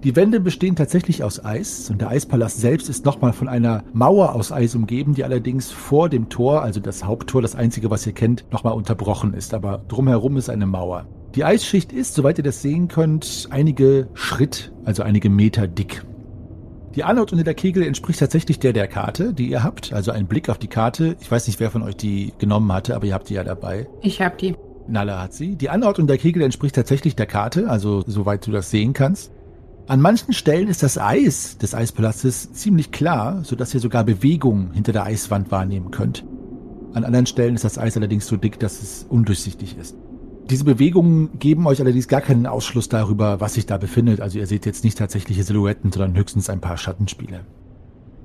Die Wände bestehen tatsächlich aus Eis und der Eispalast selbst ist nochmal von einer Mauer aus Eis umgeben, die allerdings vor dem Tor, also das Haupttor, das einzige, was ihr kennt, nochmal unterbrochen ist. Aber drumherum ist eine Mauer. Die Eisschicht ist, soweit ihr das sehen könnt, einige Schritt, also einige Meter dick. Die Anort unter der Kegel entspricht tatsächlich der der Karte, die ihr habt. Also ein Blick auf die Karte. Ich weiß nicht, wer von euch die genommen hatte, aber ihr habt die ja dabei. Ich hab die. Nala hat sie. Die Anordnung der Kegel entspricht tatsächlich der Karte, also soweit du das sehen kannst. An manchen Stellen ist das Eis des Eispalastes ziemlich klar, sodass ihr sogar Bewegung hinter der Eiswand wahrnehmen könnt. An anderen Stellen ist das Eis allerdings so dick, dass es undurchsichtig ist. Diese Bewegungen geben euch allerdings gar keinen Ausschluss darüber, was sich da befindet. Also ihr seht jetzt nicht tatsächliche Silhouetten, sondern höchstens ein paar Schattenspiele.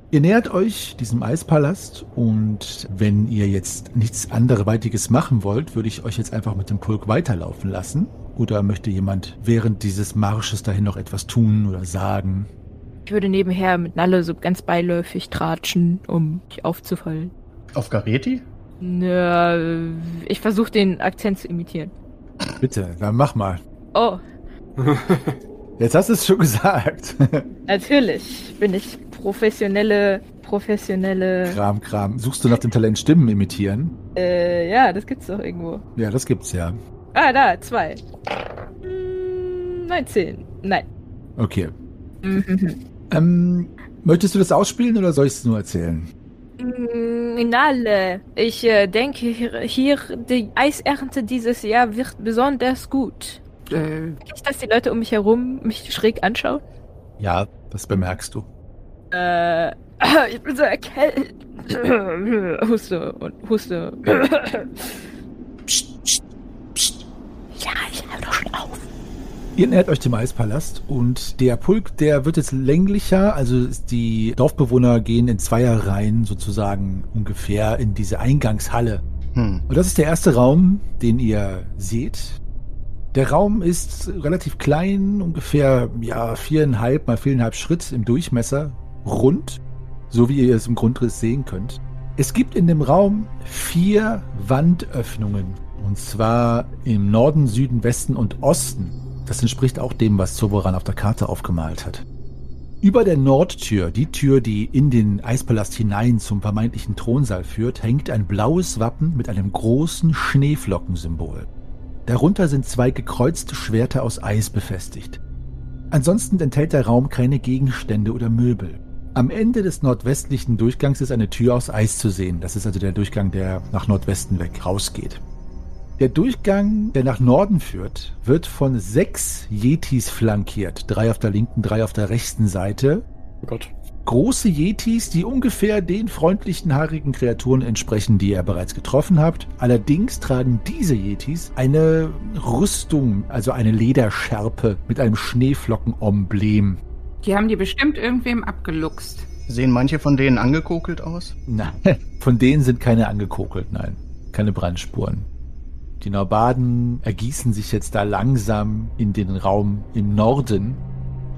Ihr nähert euch diesem Eispalast und wenn ihr jetzt nichts anderweitiges machen wollt, würde ich euch jetzt einfach mit dem Pulk weiterlaufen lassen. Oder möchte jemand während dieses Marsches dahin noch etwas tun oder sagen? Ich würde nebenher mit Nalle so ganz beiläufig tratschen, um nicht aufzufallen. Auf Gareti? Na, ich versuche den Akzent zu imitieren. Bitte, dann mach mal. Oh, Jetzt hast du es schon gesagt. natürlich bin ich professionelle, professionelle. Kram, Kram. Suchst du nach dem Talent Stimmen imitieren? Äh, ja, das gibt's doch irgendwo. Ja, das gibt's ja. Ah, da, zwei. Hm, 19. Nein. Okay. Mhm. Ähm, möchtest du das ausspielen oder soll ich es nur erzählen? Mm, Nalle, ich äh, denke, hier, hier die Eisernte dieses Jahr wird besonders gut. Äh, Nicht, dass die Leute um mich herum mich schräg anschauen? Ja, das bemerkst du. Äh, ich bin so erkältet. Huste und Huste. Ja, ich hör doch schon auf. Ihr nähert euch dem Eispalast und der Pulk, der wird jetzt länglicher, also die Dorfbewohner gehen in Zweierreihen sozusagen ungefähr in diese Eingangshalle. Hm. Und das ist der erste Raum, den ihr seht. Der Raum ist relativ klein, ungefähr ja viereinhalb mal viereinhalb Schritt im Durchmesser, rund, so wie ihr es im Grundriss sehen könnt. Es gibt in dem Raum vier Wandöffnungen, und zwar im Norden, Süden, Westen und Osten. Das entspricht auch dem, was Zoboran auf der Karte aufgemalt hat. Über der Nordtür, die Tür, die in den Eispalast hinein zum vermeintlichen Thronsaal führt, hängt ein blaues Wappen mit einem großen Schneeflockensymbol. Darunter sind zwei gekreuzte Schwerter aus Eis befestigt. Ansonsten enthält der Raum keine Gegenstände oder Möbel. Am Ende des nordwestlichen Durchgangs ist eine Tür aus Eis zu sehen. Das ist also der Durchgang, der nach Nordwesten weg rausgeht. Der Durchgang, der nach Norden führt, wird von sechs Yetis flankiert. Drei auf der linken, drei auf der rechten Seite. Oh Gott. Große Yetis, die ungefähr den freundlichen, haarigen Kreaturen entsprechen, die ihr bereits getroffen habt. Allerdings tragen diese Yetis eine Rüstung, also eine Lederschärpe mit einem Schneeflocken-Emblem. Die haben die bestimmt irgendwem abgeluchst. Sehen manche von denen angekokelt aus? Nein, von denen sind keine angekokelt, nein. Keine Brandspuren. Die Norbaden ergießen sich jetzt da langsam in den Raum im Norden.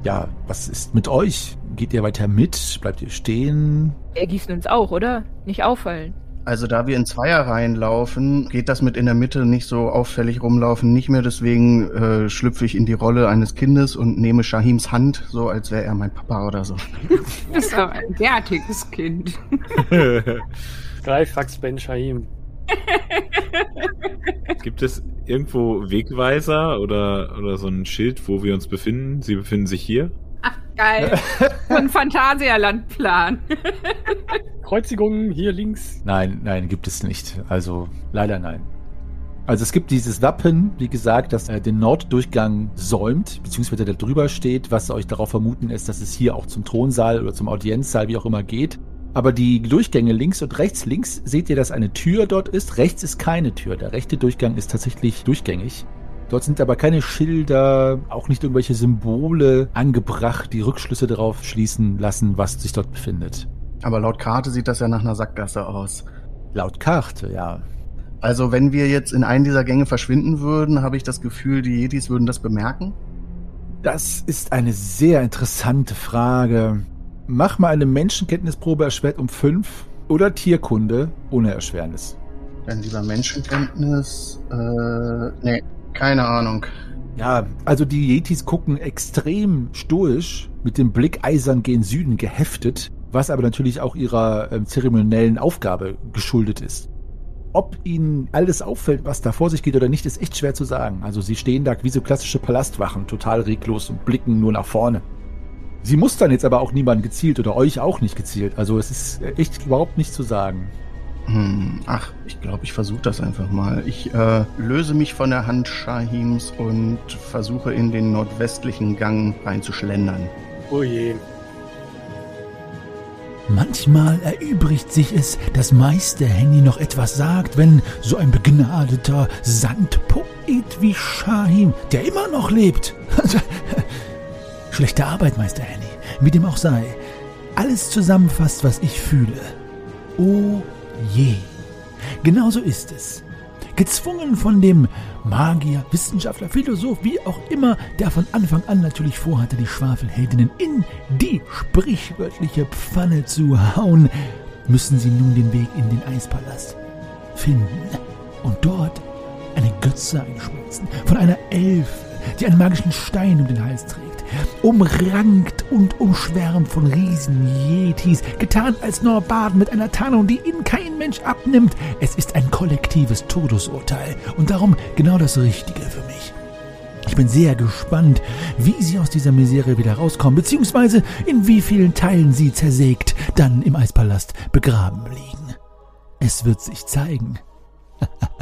Ja, was ist mit euch? Geht ihr weiter mit? Bleibt ihr stehen? Ergießen uns auch, oder? Nicht auffallen. Also da wir in Zweierreihen laufen, geht das mit in der Mitte nicht so auffällig rumlaufen nicht mehr. Deswegen äh, schlüpfe ich in die Rolle eines Kindes und nehme Shahims Hand, so als wäre er mein Papa oder so. Du bist aber ein derartiges Kind. Greifax Ben Shahim. Gibt es irgendwo Wegweiser oder, oder so ein Schild, wo wir uns befinden? Sie befinden sich hier? Ach, geil. So ein Phantasialandplan. Kreuzigung hier links. Nein, nein, gibt es nicht. Also leider nein. Also es gibt dieses Wappen, wie gesagt, das äh, den Norddurchgang säumt, beziehungsweise da drüber steht, was euch darauf vermuten ist, dass es hier auch zum Thronsaal oder zum Audienzsaal, wie auch immer geht. Aber die Durchgänge links und rechts, links seht ihr, dass eine Tür dort ist. Rechts ist keine Tür. Der rechte Durchgang ist tatsächlich durchgängig. Dort sind aber keine Schilder, auch nicht irgendwelche Symbole angebracht, die Rückschlüsse darauf schließen lassen, was sich dort befindet. Aber laut Karte sieht das ja nach einer Sackgasse aus. Laut Karte, ja. Also wenn wir jetzt in einen dieser Gänge verschwinden würden, habe ich das Gefühl, die Yetis würden das bemerken. Das ist eine sehr interessante Frage. Mach mal eine Menschenkenntnisprobe erschwert um fünf oder Tierkunde ohne Erschwernis. Dann lieber Menschenkenntnis. Äh, nee, keine Ahnung. Ja, also die Yetis gucken extrem stoisch mit dem Blick eisern gen Süden geheftet, was aber natürlich auch ihrer ähm, zeremoniellen Aufgabe geschuldet ist. Ob ihnen alles auffällt, was da vor sich geht oder nicht, ist echt schwer zu sagen. Also sie stehen da wie so klassische Palastwachen, total reglos und blicken nur nach vorne. Sie mustern jetzt aber auch niemanden gezielt oder euch auch nicht gezielt. Also es ist echt überhaupt nicht zu sagen. Hm, ach, ich glaube, ich versuche das einfach mal. Ich äh, löse mich von der Hand Shahims und versuche in den nordwestlichen Gang reinzuschlendern. Oh je. Manchmal erübrigt sich es, dass Meister Henny noch etwas sagt, wenn so ein begnadeter Sandpoet wie Shahim, der immer noch lebt. Schlechte Arbeit, Meister Henny, wie dem auch sei. Alles zusammenfasst, was ich fühle. Oh je. Genauso ist es. Gezwungen von dem Magier, Wissenschaftler, Philosoph, wie auch immer, der von Anfang an natürlich vorhatte, die Schwafelheldinnen in die sprichwörtliche Pfanne zu hauen, müssen sie nun den Weg in den Eispalast finden und dort eine Götze einschmelzen von einer Elfe, die einen magischen Stein um den Hals trägt umrankt und umschwärmt von riesen Yetis, getarnt als Norbaden mit einer Tarnung, die ihnen kein Mensch abnimmt. Es ist ein kollektives Todesurteil und darum genau das Richtige für mich. Ich bin sehr gespannt, wie sie aus dieser Misere wieder rauskommen, beziehungsweise in wie vielen Teilen sie zersägt dann im Eispalast begraben liegen. Es wird sich zeigen.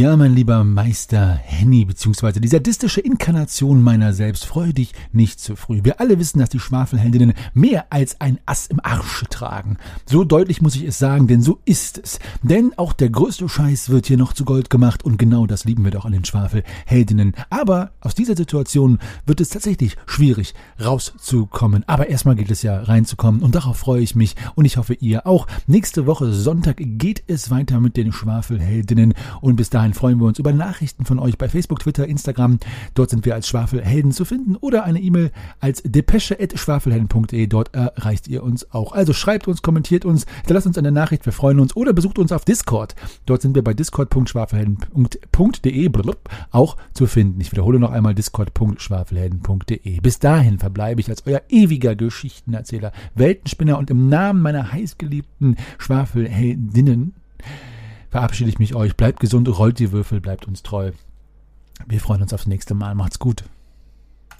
Ja, mein lieber Meister Henny, beziehungsweise die sadistische Inkarnation meiner selbst, freu dich nicht zu früh. Wir alle wissen, dass die Schwafelheldinnen mehr als ein Ass im Arsche tragen. So deutlich muss ich es sagen, denn so ist es. Denn auch der größte Scheiß wird hier noch zu Gold gemacht und genau das lieben wir doch an den Schwafelheldinnen. Aber aus dieser Situation wird es tatsächlich schwierig rauszukommen. Aber erstmal geht es ja reinzukommen und darauf freue ich mich und ich hoffe ihr auch. Nächste Woche Sonntag geht es weiter mit den Schwafelheldinnen und bis dahin freuen wir uns über Nachrichten von euch bei Facebook, Twitter, Instagram. Dort sind wir als Schwafelhelden zu finden oder eine E-Mail als depesche.schwafelhelden.de. Dort erreicht ihr uns auch. Also schreibt uns, kommentiert uns, hinterlasst uns eine Nachricht, wir freuen uns oder besucht uns auf Discord. Dort sind wir bei discord.schwafelhelden.de auch zu finden. Ich wiederhole noch einmal discord.schwafelhelden.de. Bis dahin verbleibe ich als euer ewiger Geschichtenerzähler, Weltenspinner und im Namen meiner heißgeliebten Schwafelheldinnen verabschiede ich mich euch. Bleibt gesund, rollt die Würfel, bleibt uns treu. Wir freuen uns aufs nächste Mal. Macht's gut.